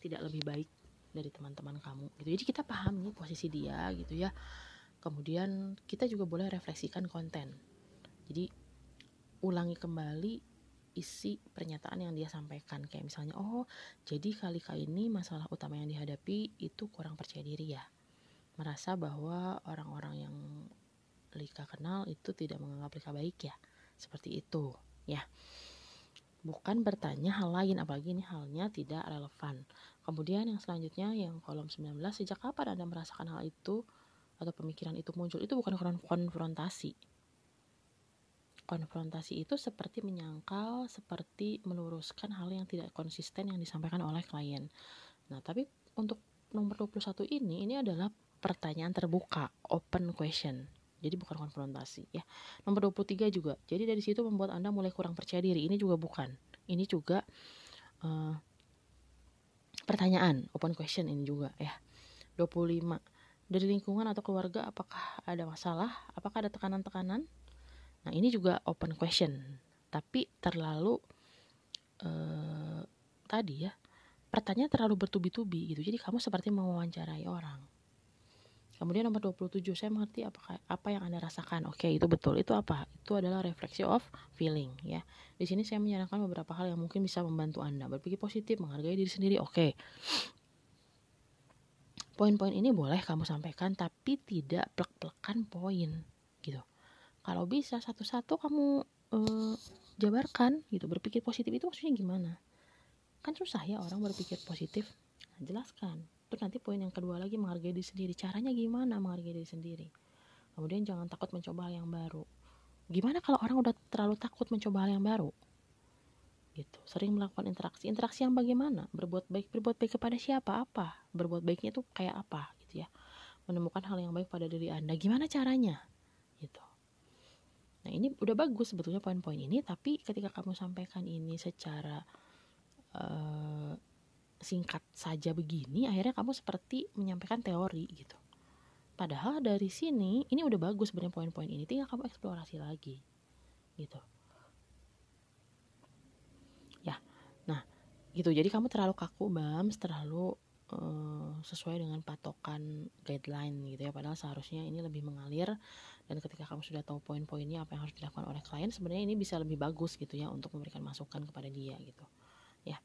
tidak lebih baik dari teman-teman kamu gitu. Jadi kita paham nih posisi dia gitu ya. Kemudian kita juga boleh refleksikan konten. Jadi ulangi kembali isi pernyataan yang dia sampaikan. Kayak misalnya oh jadi kali kali ini masalah utama yang dihadapi itu kurang percaya diri ya. Merasa bahwa orang-orang yang Lika kenal itu tidak menganggap Lika baik ya? Seperti itu ya. Bukan bertanya hal lain apalagi ini halnya tidak relevan. Kemudian yang selanjutnya yang kolom 19 sejak kapan anda merasakan hal itu atau pemikiran itu muncul? Itu bukan konfrontasi. Konfrontasi itu seperti menyangkal seperti meluruskan hal yang tidak konsisten yang disampaikan oleh klien. Nah tapi untuk nomor 21 ini ini adalah pertanyaan terbuka open question jadi bukan konfrontasi ya. Nomor 23 juga. Jadi dari situ membuat anda mulai kurang percaya diri. Ini juga bukan. Ini juga uh, pertanyaan open question ini juga ya. 25 dari lingkungan atau keluarga apakah ada masalah? Apakah ada tekanan-tekanan? Nah ini juga open question. Tapi terlalu uh, tadi ya pertanyaan terlalu bertubi-tubi gitu. Jadi kamu seperti mewawancarai orang Kemudian nomor 27, saya mengerti apa apa yang Anda rasakan. Oke, itu betul. Itu apa? Itu adalah refleksi of feeling ya. Di sini saya menyarankan beberapa hal yang mungkin bisa membantu Anda berpikir positif, menghargai diri sendiri. Oke. Poin-poin ini boleh kamu sampaikan tapi tidak plek-plekan poin gitu. Kalau bisa satu-satu kamu uh, jabarkan gitu. Berpikir positif itu maksudnya gimana? Kan susah ya orang berpikir positif. Nah, jelaskan terus nanti poin yang kedua lagi menghargai diri sendiri. Caranya gimana menghargai diri sendiri? Kemudian jangan takut mencoba hal yang baru. Gimana kalau orang udah terlalu takut mencoba hal yang baru? Gitu. Sering melakukan interaksi. Interaksi yang bagaimana? Berbuat baik berbuat baik kepada siapa? Apa? Berbuat baiknya itu kayak apa? Gitu ya. Menemukan hal yang baik pada diri anda. Gimana caranya? Gitu. Nah ini udah bagus sebetulnya poin-poin ini tapi ketika kamu sampaikan ini secara uh, singkat saja begini akhirnya kamu seperti menyampaikan teori gitu. Padahal dari sini ini udah bagus sebenarnya poin-poin ini tinggal kamu eksplorasi lagi gitu. Ya nah gitu. Jadi kamu terlalu kaku bam terlalu uh, sesuai dengan patokan guideline gitu ya. Padahal seharusnya ini lebih mengalir dan ketika kamu sudah tahu poin-poinnya apa yang harus dilakukan oleh klien sebenarnya ini bisa lebih bagus gitu ya untuk memberikan masukan kepada dia gitu. Ya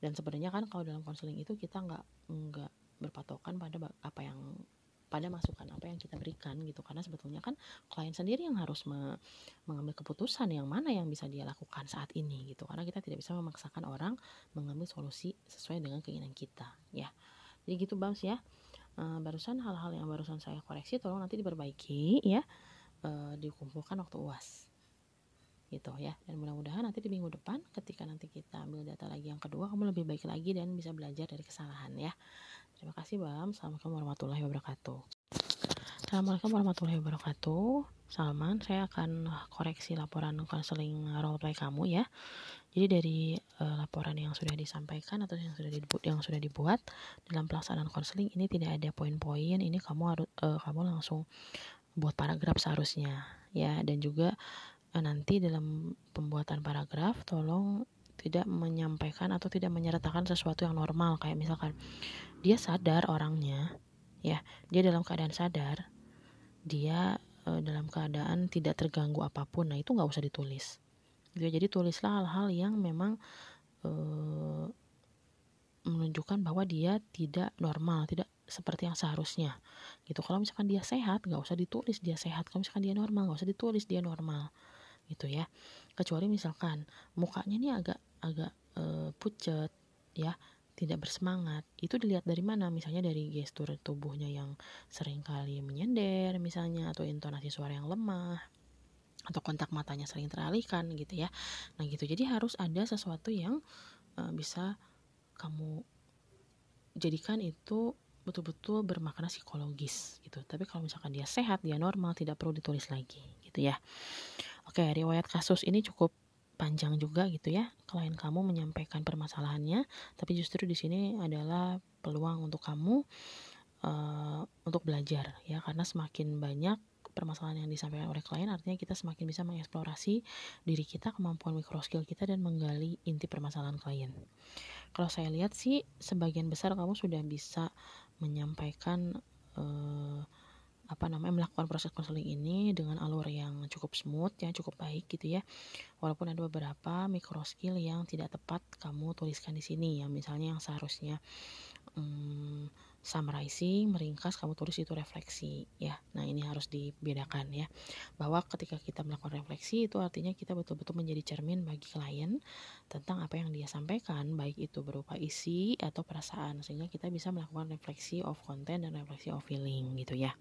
dan sebenarnya kan kalau dalam konseling itu kita nggak nggak berpatokan pada apa yang pada masukan apa yang kita berikan gitu. Karena sebetulnya kan klien sendiri yang harus me mengambil keputusan yang mana yang bisa dia lakukan saat ini gitu. Karena kita tidak bisa memaksakan orang mengambil solusi sesuai dengan keinginan kita ya. Jadi gitu bams ya. E, barusan hal-hal yang barusan saya koreksi tolong nanti diperbaiki ya. E, dikumpulkan waktu uas gitu ya. Dan mudah-mudahan nanti di minggu depan ketika nanti kita ambil data lagi yang kedua kamu lebih baik lagi dan bisa belajar dari kesalahan ya. Terima kasih Bam Assalamualaikum warahmatullahi wabarakatuh. Assalamualaikum warahmatullahi wabarakatuh. Salman saya akan koreksi laporan konseling roleplay kamu ya. Jadi dari uh, laporan yang sudah disampaikan atau yang sudah dibuat yang sudah dibuat dalam pelaksanaan konseling ini tidak ada poin-poin. Ini kamu harus uh, kamu langsung buat paragraf seharusnya ya. Dan juga nanti dalam pembuatan paragraf tolong tidak menyampaikan atau tidak menyertakan sesuatu yang normal. Kayak misalkan dia sadar orangnya ya dia dalam keadaan sadar dia e, dalam keadaan tidak terganggu apa pun. Nah itu nggak usah ditulis. Ya. jadi tulislah hal-hal yang memang e, menunjukkan bahwa dia tidak normal tidak seperti yang seharusnya. Gitu. Kalau misalkan dia sehat nggak usah ditulis dia sehat. Kalau misalkan dia normal nggak usah ditulis dia normal gitu ya. Kecuali misalkan mukanya ini agak agak e, pucat ya tidak bersemangat. Itu dilihat dari mana? Misalnya dari gestur tubuhnya yang sering kali menyender misalnya atau intonasi suara yang lemah atau kontak matanya sering teralihkan gitu ya. Nah gitu. Jadi harus ada sesuatu yang e, bisa kamu jadikan itu betul-betul bermakna psikologis gitu. Tapi kalau misalkan dia sehat dia normal tidak perlu ditulis lagi gitu ya Oke, riwayat kasus ini cukup panjang juga gitu ya. Klien kamu menyampaikan permasalahannya, tapi justru di sini adalah peluang untuk kamu uh, untuk belajar ya, karena semakin banyak permasalahan yang disampaikan oleh klien artinya kita semakin bisa mengeksplorasi diri kita, kemampuan mikro skill kita dan menggali inti permasalahan klien. Kalau saya lihat sih sebagian besar kamu sudah bisa menyampaikan uh, apa namanya melakukan proses konseling ini dengan alur yang cukup smooth ya cukup baik gitu ya. Walaupun ada beberapa micro skill yang tidak tepat kamu tuliskan di sini ya. Misalnya yang seharusnya um, summarizing meringkas kamu tulis itu refleksi ya. Nah ini harus dibedakan ya. Bahwa ketika kita melakukan refleksi itu artinya kita betul-betul menjadi cermin bagi klien tentang apa yang dia sampaikan baik itu berupa isi atau perasaan sehingga kita bisa melakukan refleksi of content dan refleksi of feeling gitu ya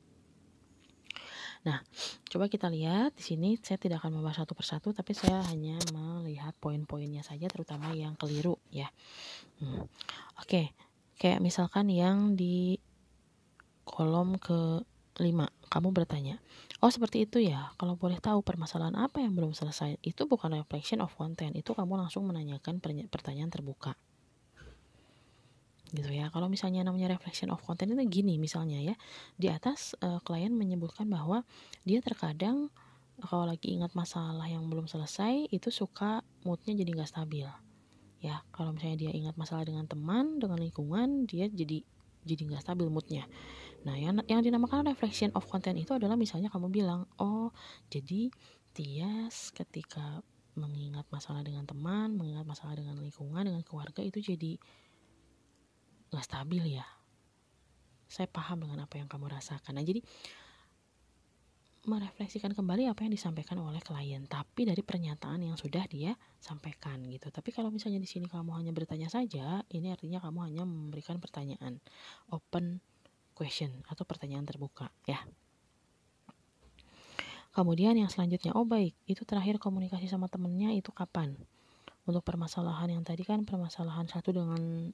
Nah, coba kita lihat di sini saya tidak akan membahas satu persatu, tapi saya hanya melihat poin-poinnya saja, terutama yang keliru ya. Hmm. Oke, kayak misalkan yang di kolom ke 5 kamu bertanya, oh seperti itu ya, kalau boleh tahu permasalahan apa yang belum selesai, itu bukan reflection of content, itu kamu langsung menanyakan pertanyaan terbuka gitu ya. Kalau misalnya namanya reflection of content itu gini misalnya ya. Di atas uh, klien menyebutkan bahwa dia terkadang kalau lagi ingat masalah yang belum selesai itu suka moodnya jadi nggak stabil. Ya kalau misalnya dia ingat masalah dengan teman dengan lingkungan dia jadi jadi nggak stabil moodnya. Nah yang yang dinamakan reflection of content itu adalah misalnya kamu bilang oh jadi Tias ketika mengingat masalah dengan teman mengingat masalah dengan lingkungan dengan keluarga itu jadi nggak stabil ya. Saya paham dengan apa yang kamu rasakan. Nah jadi merefleksikan kembali apa yang disampaikan oleh klien tapi dari pernyataan yang sudah dia sampaikan gitu. Tapi kalau misalnya di sini kamu hanya bertanya saja ini artinya kamu hanya memberikan pertanyaan open question atau pertanyaan terbuka ya. Kemudian yang selanjutnya oh baik itu terakhir komunikasi sama temennya itu kapan? Untuk permasalahan yang tadi kan permasalahan satu dengan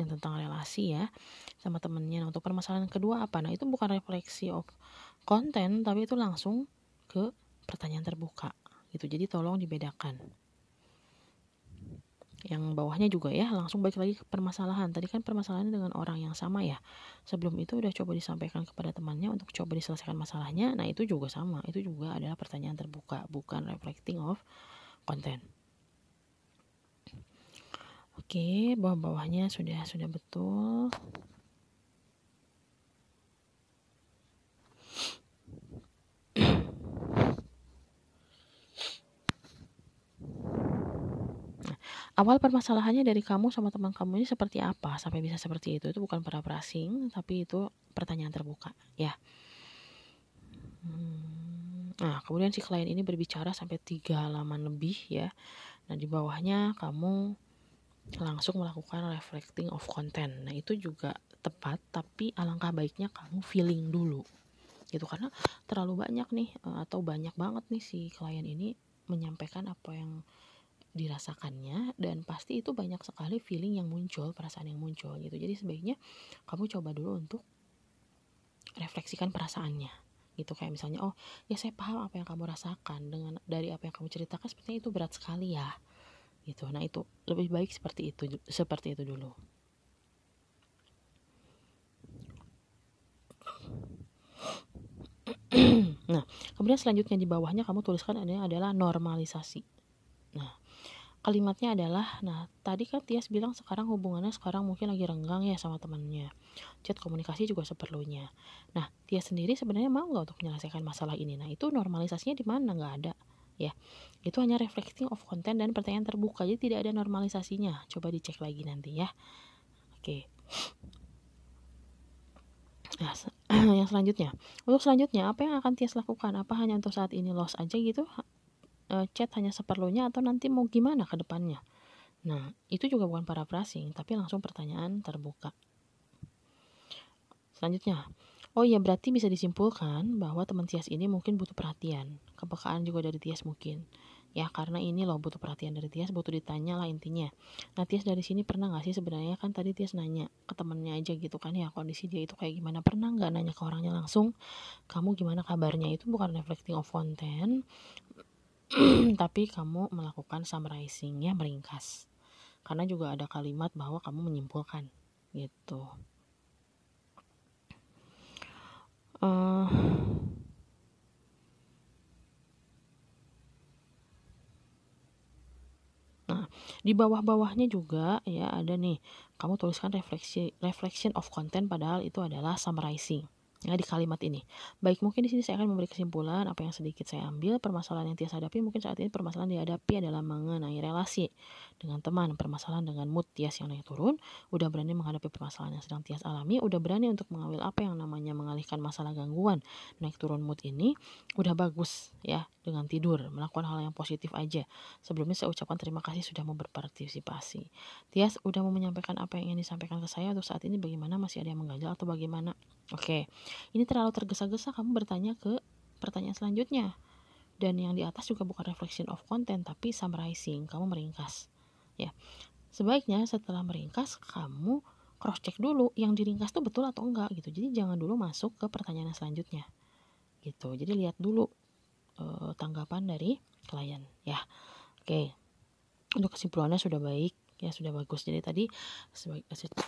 yang tentang relasi ya sama temennya. Nah, untuk permasalahan kedua apa? Nah itu bukan refleksi of konten tapi itu langsung ke pertanyaan terbuka gitu. Jadi tolong dibedakan. Yang bawahnya juga ya langsung balik lagi ke permasalahan. Tadi kan permasalahannya dengan orang yang sama ya. Sebelum itu udah coba disampaikan kepada temannya untuk coba diselesaikan masalahnya. Nah itu juga sama. Itu juga adalah pertanyaan terbuka bukan reflecting of content. Oke, bawah-bawahnya sudah sudah betul. awal permasalahannya dari kamu sama teman kamu ini seperti apa? Sampai bisa seperti itu? Itu bukan para prasing tapi itu pertanyaan terbuka. Ya. Hmm, nah kemudian si klien ini berbicara sampai tiga halaman lebih ya. Nah di bawahnya kamu langsung melakukan reflecting of content. Nah itu juga tepat tapi alangkah baiknya kamu feeling dulu. Gitu karena terlalu banyak nih eh, atau banyak banget nih si klien ini menyampaikan apa yang dirasakannya dan pasti itu banyak sekali feeling yang muncul, perasaan yang muncul gitu. Jadi sebaiknya kamu coba dulu untuk refleksikan perasaannya gitu. Kayak misalnya oh ya saya paham apa yang kamu rasakan dengan dari apa yang kamu ceritakan sepertinya itu berat sekali ya gitu. Nah itu lebih baik seperti itu seperti itu dulu. Nah kemudian selanjutnya di bawahnya kamu tuliskan ini adalah normalisasi. Nah kalimatnya adalah nah tadi kan Tias bilang sekarang hubungannya sekarang mungkin lagi renggang ya sama temannya. Chat komunikasi juga seperlunya. Nah Tias sendiri sebenarnya mau nggak untuk menyelesaikan masalah ini? Nah itu normalisasinya di mana? Nggak ada ya itu hanya reflecting of content dan pertanyaan terbuka jadi tidak ada normalisasinya coba dicek lagi nanti ya oke Nah, yang selanjutnya, untuk selanjutnya apa yang akan Tias lakukan? Apa hanya untuk saat ini loss aja gitu? uh, chat hanya seperlunya atau nanti mau gimana ke depannya. Nah, itu juga bukan paraphrasing, tapi langsung pertanyaan terbuka. Selanjutnya, oh iya berarti bisa disimpulkan bahwa teman Tias ini mungkin butuh perhatian, kepekaan juga dari Tias mungkin. Ya, karena ini loh butuh perhatian dari Tias, butuh ditanya lah intinya. Nah, Tias dari sini pernah gak sih sebenarnya kan tadi Tias nanya ke temennya aja gitu kan ya kondisi dia itu kayak gimana? Pernah nggak nanya ke orangnya langsung? Kamu gimana kabarnya? Itu bukan reflecting of content, tapi kamu melakukan summarizing ya meringkas karena juga ada kalimat bahwa kamu menyimpulkan gitu uh, Nah, di bawah-bawahnya juga ya ada nih, kamu tuliskan refleksi reflection of content padahal itu adalah summarizing ya di kalimat ini. Baik, mungkin di sini saya akan memberi kesimpulan apa yang sedikit saya ambil. Permasalahan yang Tias hadapi mungkin saat ini permasalahan dihadapi adalah mengenai relasi dengan teman, permasalahan dengan mood Tias yang naik turun, udah berani menghadapi permasalahan yang sedang Tias alami, udah berani untuk mengambil apa yang namanya mengalihkan masalah gangguan naik turun mood ini, udah bagus ya dengan tidur, melakukan hal yang positif aja. Sebelumnya saya ucapkan terima kasih sudah mau berpartisipasi. Tias udah mau menyampaikan apa yang ingin disampaikan ke saya untuk saat ini bagaimana masih ada yang mengganjal atau bagaimana? Oke, ini terlalu tergesa-gesa kamu bertanya ke pertanyaan selanjutnya. Dan yang di atas juga bukan reflection of content tapi summarizing, kamu meringkas. Ya. Sebaiknya setelah meringkas kamu cross check dulu yang diringkas itu betul atau enggak gitu. Jadi jangan dulu masuk ke pertanyaan selanjutnya. Gitu. Jadi lihat dulu uh, tanggapan dari klien ya. Oke. Untuk kesimpulannya sudah baik ya sudah bagus. Jadi tadi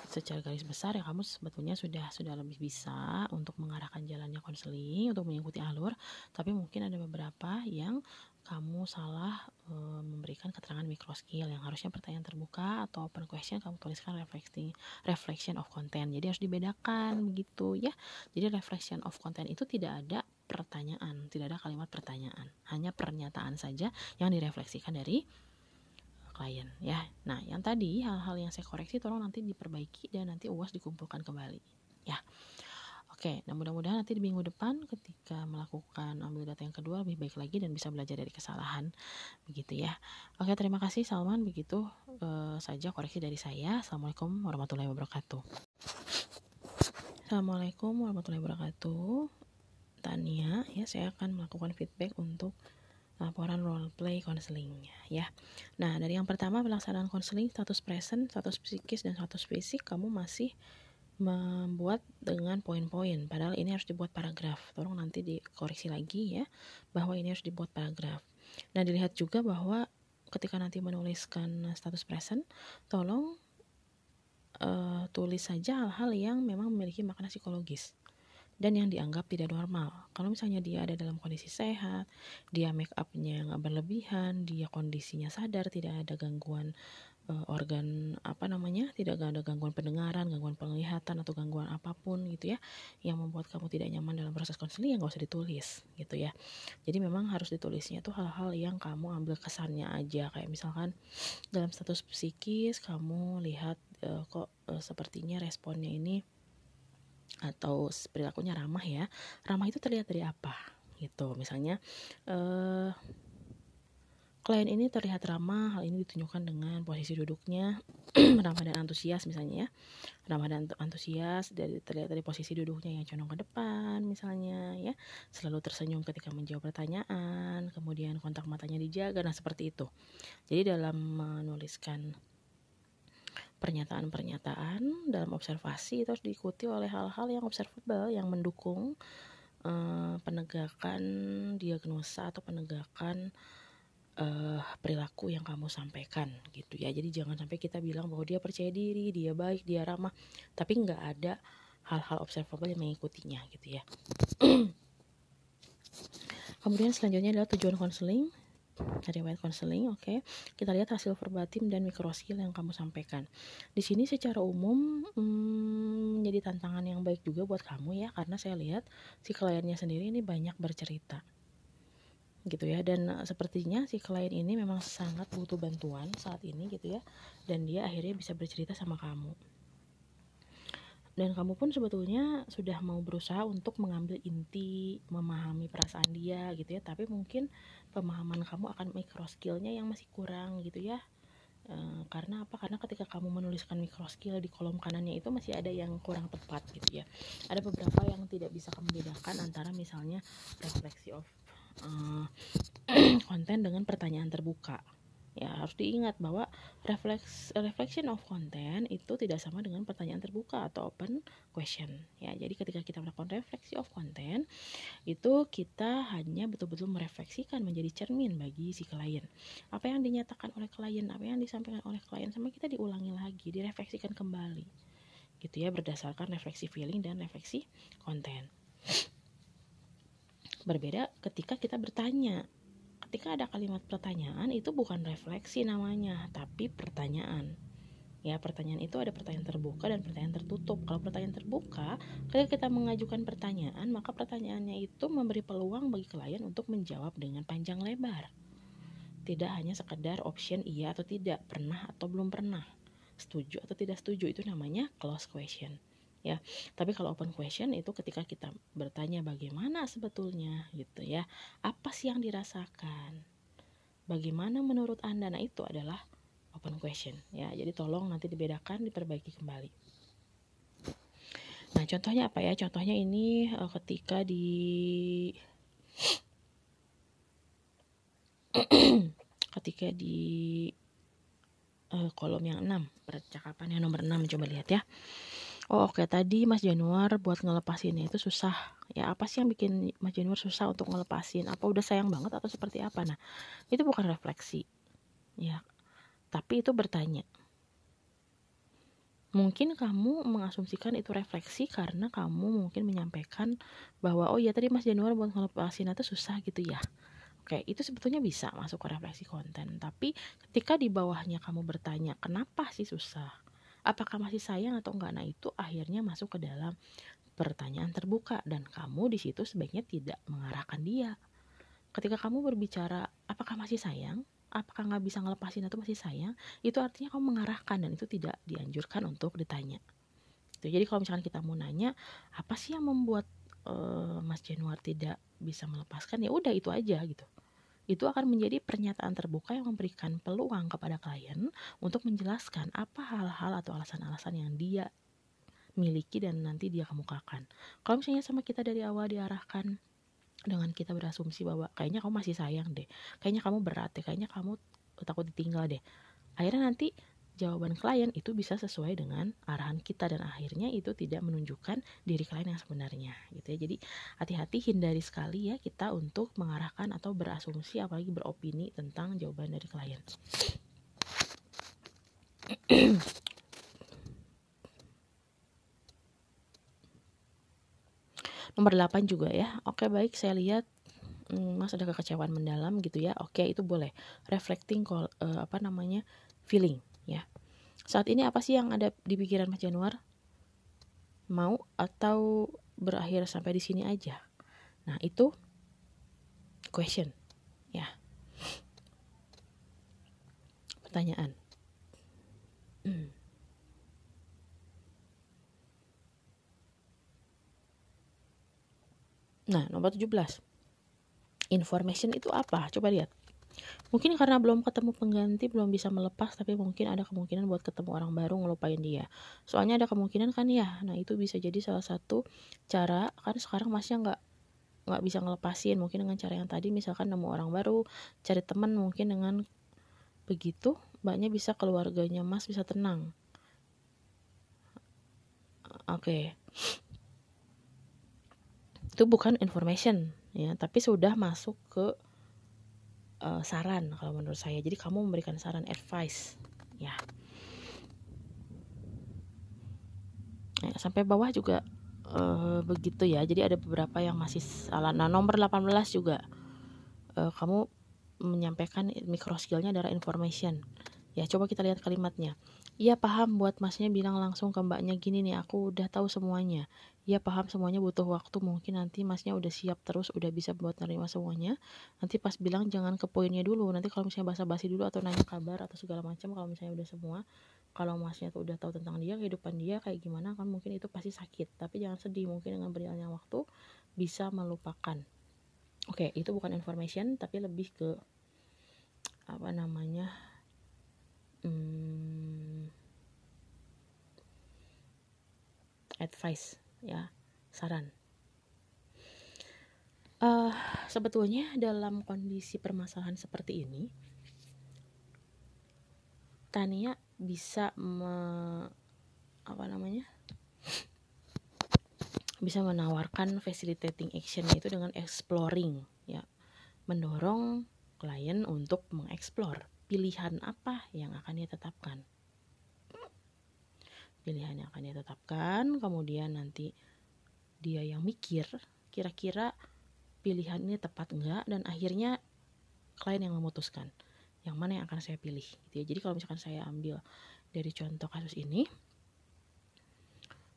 secara garis besar ya kamu sebetulnya sudah sudah lebih bisa untuk mengarahkan jalannya konseling untuk mengikuti alur. Tapi mungkin ada beberapa yang kamu salah e, memberikan keterangan micro skill. Yang harusnya pertanyaan terbuka atau open question kamu tuliskan reflecting reflection of content. Jadi harus dibedakan begitu ya. Jadi reflection of content itu tidak ada pertanyaan tidak ada kalimat pertanyaan. Hanya pernyataan saja yang direfleksikan dari klien ya. Nah, yang tadi hal-hal yang saya koreksi tolong nanti diperbaiki dan nanti UAS dikumpulkan kembali ya. Oke, nah mudah-mudahan nanti di minggu depan ketika melakukan ambil data yang kedua lebih baik lagi dan bisa belajar dari kesalahan begitu ya. Oke, terima kasih Salman begitu uh, saja koreksi dari saya. Assalamualaikum warahmatullahi wabarakatuh. Assalamualaikum warahmatullahi wabarakatuh. Tania ya, saya akan melakukan feedback untuk laporan role play konselingnya ya. Nah, dari yang pertama pelaksanaan konseling status present, status psikis dan status fisik kamu masih membuat dengan poin-poin padahal ini harus dibuat paragraf. Tolong nanti dikoreksi lagi ya bahwa ini harus dibuat paragraf. Nah, dilihat juga bahwa ketika nanti menuliskan status present, tolong uh, tulis saja hal-hal yang memang memiliki makna psikologis dan yang dianggap tidak normal. Kalau misalnya dia ada dalam kondisi sehat, dia make upnya nggak berlebihan, dia kondisinya sadar, tidak ada gangguan uh, organ apa namanya tidak ada gangguan pendengaran, gangguan penglihatan atau gangguan apa pun gitu ya yang membuat kamu tidak nyaman dalam proses konseling ya nggak usah ditulis gitu ya. Jadi memang harus ditulisnya tuh hal-hal yang kamu ambil kesannya aja kayak misalkan dalam status psikis kamu lihat uh, kok uh, sepertinya responnya ini atau perilakunya ramah ya. Ramah itu terlihat dari apa gitu. Misalnya uh, Klien ini terlihat ramah, hal ini ditunjukkan dengan posisi duduknya ramah dan antusias misalnya ya. Ramah dan antusias dari terlihat dari posisi duduknya yang condong ke depan misalnya ya. Selalu tersenyum ketika menjawab pertanyaan, kemudian kontak matanya dijaga, nah seperti itu. Jadi dalam menuliskan pernyataan-pernyataan dalam observasi itu harus diikuti oleh hal-hal yang observable yang mendukung uh, penegakan diagnosa atau penegakan uh, perilaku yang kamu sampaikan gitu ya. Jadi jangan sampai kita bilang bahwa dia percaya diri dia baik dia ramah tapi nggak ada hal-hal observable yang mengikutinya gitu ya. Kemudian selanjutnya adalah tujuan konseling dari white konseling oke. Okay. kita lihat hasil verbatim dan mikroskill yang kamu sampaikan. Di sini secara umum hmm, menjadi tantangan yang baik juga buat kamu ya karena saya lihat si kliennya sendiri ini banyak bercerita. Gitu ya dan uh, sepertinya si klien ini memang sangat butuh bantuan saat ini gitu ya dan dia akhirnya bisa bercerita sama kamu dan kamu pun sebetulnya sudah mau berusaha untuk mengambil inti memahami perasaan dia gitu ya. Tapi mungkin pemahaman kamu akan micro skillnya yang masih kurang gitu ya. E, karena apa? Karena ketika kamu menuliskan micro skill di kolom kanannya itu masih ada yang kurang tepat gitu ya. Ada beberapa yang tidak bisa kamu bedakan antara misalnya refleksi of uh, konten dengan pertanyaan terbuka ya harus diingat bahwa refleks reflection of content itu tidak sama dengan pertanyaan terbuka atau open question. Ya jadi ketika kita melakukan refleksi of content itu kita hanya betul-betul merefleksikan menjadi cermin bagi si klien. Apa yang dinyatakan oleh klien apa yang disampaikan oleh klien sama kita diulangi lagi direfleksikan kembali. Gitu ya berdasarkan refleksi feeling dan refleksi konten Berbeda ketika kita bertanya. Ketika ada kalimat pertanyaan itu bukan refleksi namanya, tapi pertanyaan. Ya, pertanyaan itu ada pertanyaan terbuka dan pertanyaan tertutup. Kalau pertanyaan terbuka, ketika kita mengajukan pertanyaan, maka pertanyaannya itu memberi peluang bagi klien untuk menjawab dengan panjang lebar. Tidak hanya sekedar option iya atau tidak, pernah atau belum pernah, setuju atau tidak setuju, itu namanya close question ya. Tapi kalau open question itu ketika kita bertanya bagaimana sebetulnya gitu ya apa sih yang dirasakan? Bagaimana menurut anda? Nah itu adalah open question ya. Jadi tolong nanti dibedakan diperbaiki kembali. Nah contohnya apa ya? Contohnya ini uh, ketika di ketika di uh, kolom yang 6 percakapan yang nomor 6 coba lihat ya Oh oke okay. tadi Mas Januar buat ngelepasinnya itu susah ya apa sih yang bikin Mas Januar susah untuk ngelepasin apa udah sayang banget atau seperti apa nah itu bukan refleksi ya tapi itu bertanya mungkin kamu mengasumsikan itu refleksi karena kamu mungkin menyampaikan bahwa oh ya tadi Mas Januar buat ngelepasin itu susah gitu ya Oke, itu sebetulnya bisa masuk ke refleksi konten. Tapi ketika di bawahnya kamu bertanya, kenapa sih susah? Apakah masih sayang atau enggak. Nah itu akhirnya masuk ke dalam pertanyaan terbuka dan kamu di situ sebaiknya tidak mengarahkan dia. Ketika kamu berbicara apakah masih sayang? Apakah nggak bisa ngelepasin atau masih sayang? Itu artinya kamu mengarahkan dan itu tidak dianjurkan untuk ditanya. Gitu. jadi kalau misalkan kita mau nanya apa sih yang membuat uh, Mas Januar tidak bisa melepaskan? Ya udah itu aja gitu itu akan menjadi pernyataan terbuka yang memberikan peluang kepada klien untuk menjelaskan apa hal-hal atau alasan-alasan yang dia miliki dan nanti dia kemukakan. Kalau misalnya sama kita dari awal diarahkan dengan kita berasumsi bahwa kayaknya kamu masih sayang deh, kayaknya kamu berat deh, kayaknya kamu takut ditinggal deh. Akhirnya nanti jawaban klien itu bisa sesuai dengan arahan kita dan akhirnya itu tidak menunjukkan diri klien yang sebenarnya gitu ya. Jadi hati-hati hindari sekali ya kita untuk mengarahkan atau berasumsi apalagi beropini tentang jawaban dari klien. Nomor 8 juga ya. Oke, baik saya lihat hmm, Mas ada kekecewaan mendalam gitu ya. Oke, itu boleh. Reflecting call, uh, apa namanya? feeling saat ini apa sih yang ada di pikiran Mas Januar mau atau berakhir sampai di sini aja nah itu question ya pertanyaan Nah, nomor 17. Information itu apa? Coba lihat. Mungkin karena belum ketemu pengganti, belum bisa melepas, tapi mungkin ada kemungkinan buat ketemu orang baru ngelupain dia. Soalnya ada kemungkinan kan ya, nah itu bisa jadi salah satu cara, kan sekarang masnya nggak nggak bisa ngelepasin. Mungkin dengan cara yang tadi misalkan nemu orang baru cari teman mungkin dengan begitu mbaknya bisa keluarganya mas bisa tenang. Oke. Okay itu bukan information ya tapi sudah masuk ke uh, saran kalau menurut saya. Jadi kamu memberikan saran advice. Ya. Ya, sampai bawah juga uh, begitu ya. Jadi ada beberapa yang masih salah. Nah nomor 18 juga uh, kamu menyampaikan micro skillnya adalah information. Ya coba kita lihat kalimatnya Iya paham buat masnya bilang langsung ke mbaknya gini nih aku udah tahu semuanya. Iya paham semuanya butuh waktu mungkin nanti masnya udah siap terus udah bisa buat nerima semuanya. Nanti pas bilang jangan ke poinnya dulu nanti kalau misalnya basa-basi dulu atau nanya kabar atau segala macam kalau misalnya udah semua kalau masnya tuh udah tahu tentang dia kehidupan dia kayak gimana kan mungkin itu pasti sakit. Tapi jangan sedih mungkin dengan berjalannya waktu bisa melupakan. Oke itu bukan information tapi lebih ke apa namanya hmm, advice ya saran uh, sebetulnya dalam kondisi permasalahan seperti ini Tania bisa me, apa namanya bisa menawarkan facilitating action itu dengan exploring ya mendorong klien untuk mengeksplor pilihan apa yang akan dia tetapkan. Pilihan yang akan dia tetapkan, kemudian nanti dia yang mikir kira-kira pilihan ini tepat enggak dan akhirnya klien yang memutuskan yang mana yang akan saya pilih gitu ya. Jadi kalau misalkan saya ambil dari contoh kasus ini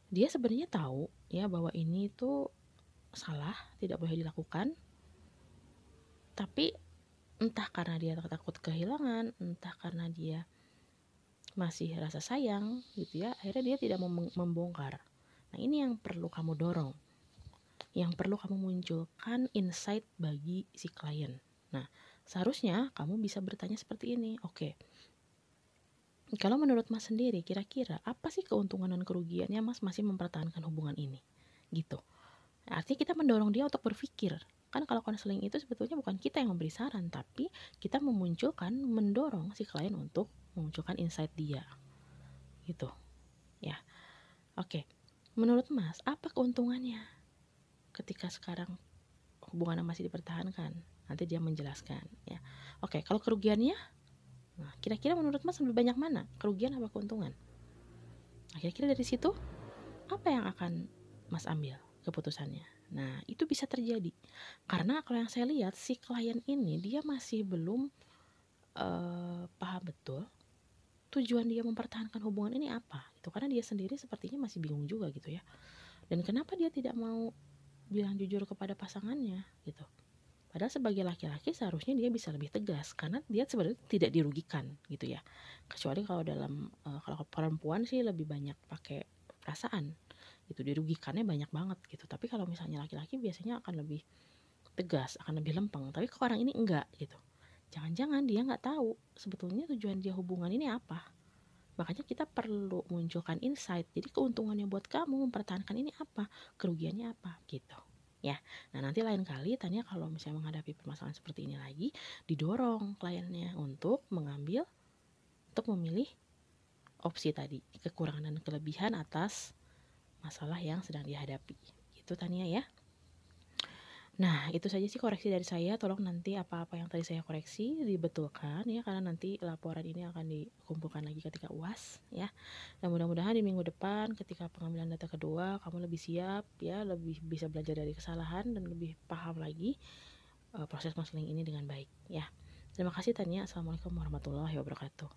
dia sebenarnya tahu ya bahwa ini itu salah, tidak boleh dilakukan. Tapi entah karena dia takut kehilangan entah karena dia masih rasa sayang gitu ya akhirnya dia tidak membongkar. Nah ini yang perlu kamu dorong. Yang perlu kamu munculkan insight bagi si klien. Nah seharusnya kamu bisa bertanya seperti ini oke okay. kalau menurut mas sendiri kira-kira apa sih keuntungan dan kerugiannya mas masih mempertahankan hubungan ini? Gitu. Artinya kita mendorong dia untuk berpikir kan kalau konseling itu sebetulnya bukan kita yang memberi saran tapi kita memunculkan mendorong si klien untuk memunculkan insight dia. Gitu. Ya. Oke. Menurut mas apa keuntungannya ketika sekarang hubungan masih dipertahankan? Nanti dia menjelaskan ya. Oke kalau kerugiannya? Nah kira-kira menurut mas lebih banyak mana? Kerugian apa keuntungan? Nah, kira-kira dari situ apa yang akan mas ambil keputusannya Nah, itu bisa terjadi. Karena kalau yang saya lihat si klien ini dia masih belum uh, paham betul tujuan dia mempertahankan hubungan ini apa. Itu karena dia sendiri sepertinya masih bingung juga gitu ya. Dan kenapa dia tidak mau bilang jujur kepada pasangannya gitu. Padahal sebagai laki-laki seharusnya dia bisa lebih tegas karena dia sebenarnya tidak dirugikan gitu ya. Kecuali kalau dalam uh, kalau perempuan sih lebih banyak pakai perasaan itu dirugikannya banyak banget gitu. Tapi kalau misalnya laki-laki biasanya akan lebih tegas akan lebih lempeng. Tapi kok orang ini enggak gitu. Jangan-jangan dia nggak tahu sebetulnya tujuan dia hubungan ini apa. Makanya kita perlu munculkan insight. Jadi keuntungannya buat kamu mempertahankan ini apa kerugiannya apa gitu. Ya. Nah nanti lain kali tanya kalau misalnya menghadapi permasalahan seperti ini lagi didorong kliennya untuk mengambil untuk memilih opsi tadi kekurangan dan kelebihan atas masalah yang sedang dihadapi. Itu Tania ya. Nah, itu saja sih koreksi dari saya. Tolong nanti apa-apa yang tadi saya koreksi dibetulkan ya karena nanti laporan ini akan dikumpulkan lagi ketika UAS ya. Dan mudah-mudahan di minggu depan ketika pengambilan data kedua kamu lebih siap ya, lebih bisa belajar dari kesalahan dan lebih paham lagi uh, proses konseling ini dengan baik ya. Terima kasih Tania. Assalamualaikum warahmatullahi wabarakatuh.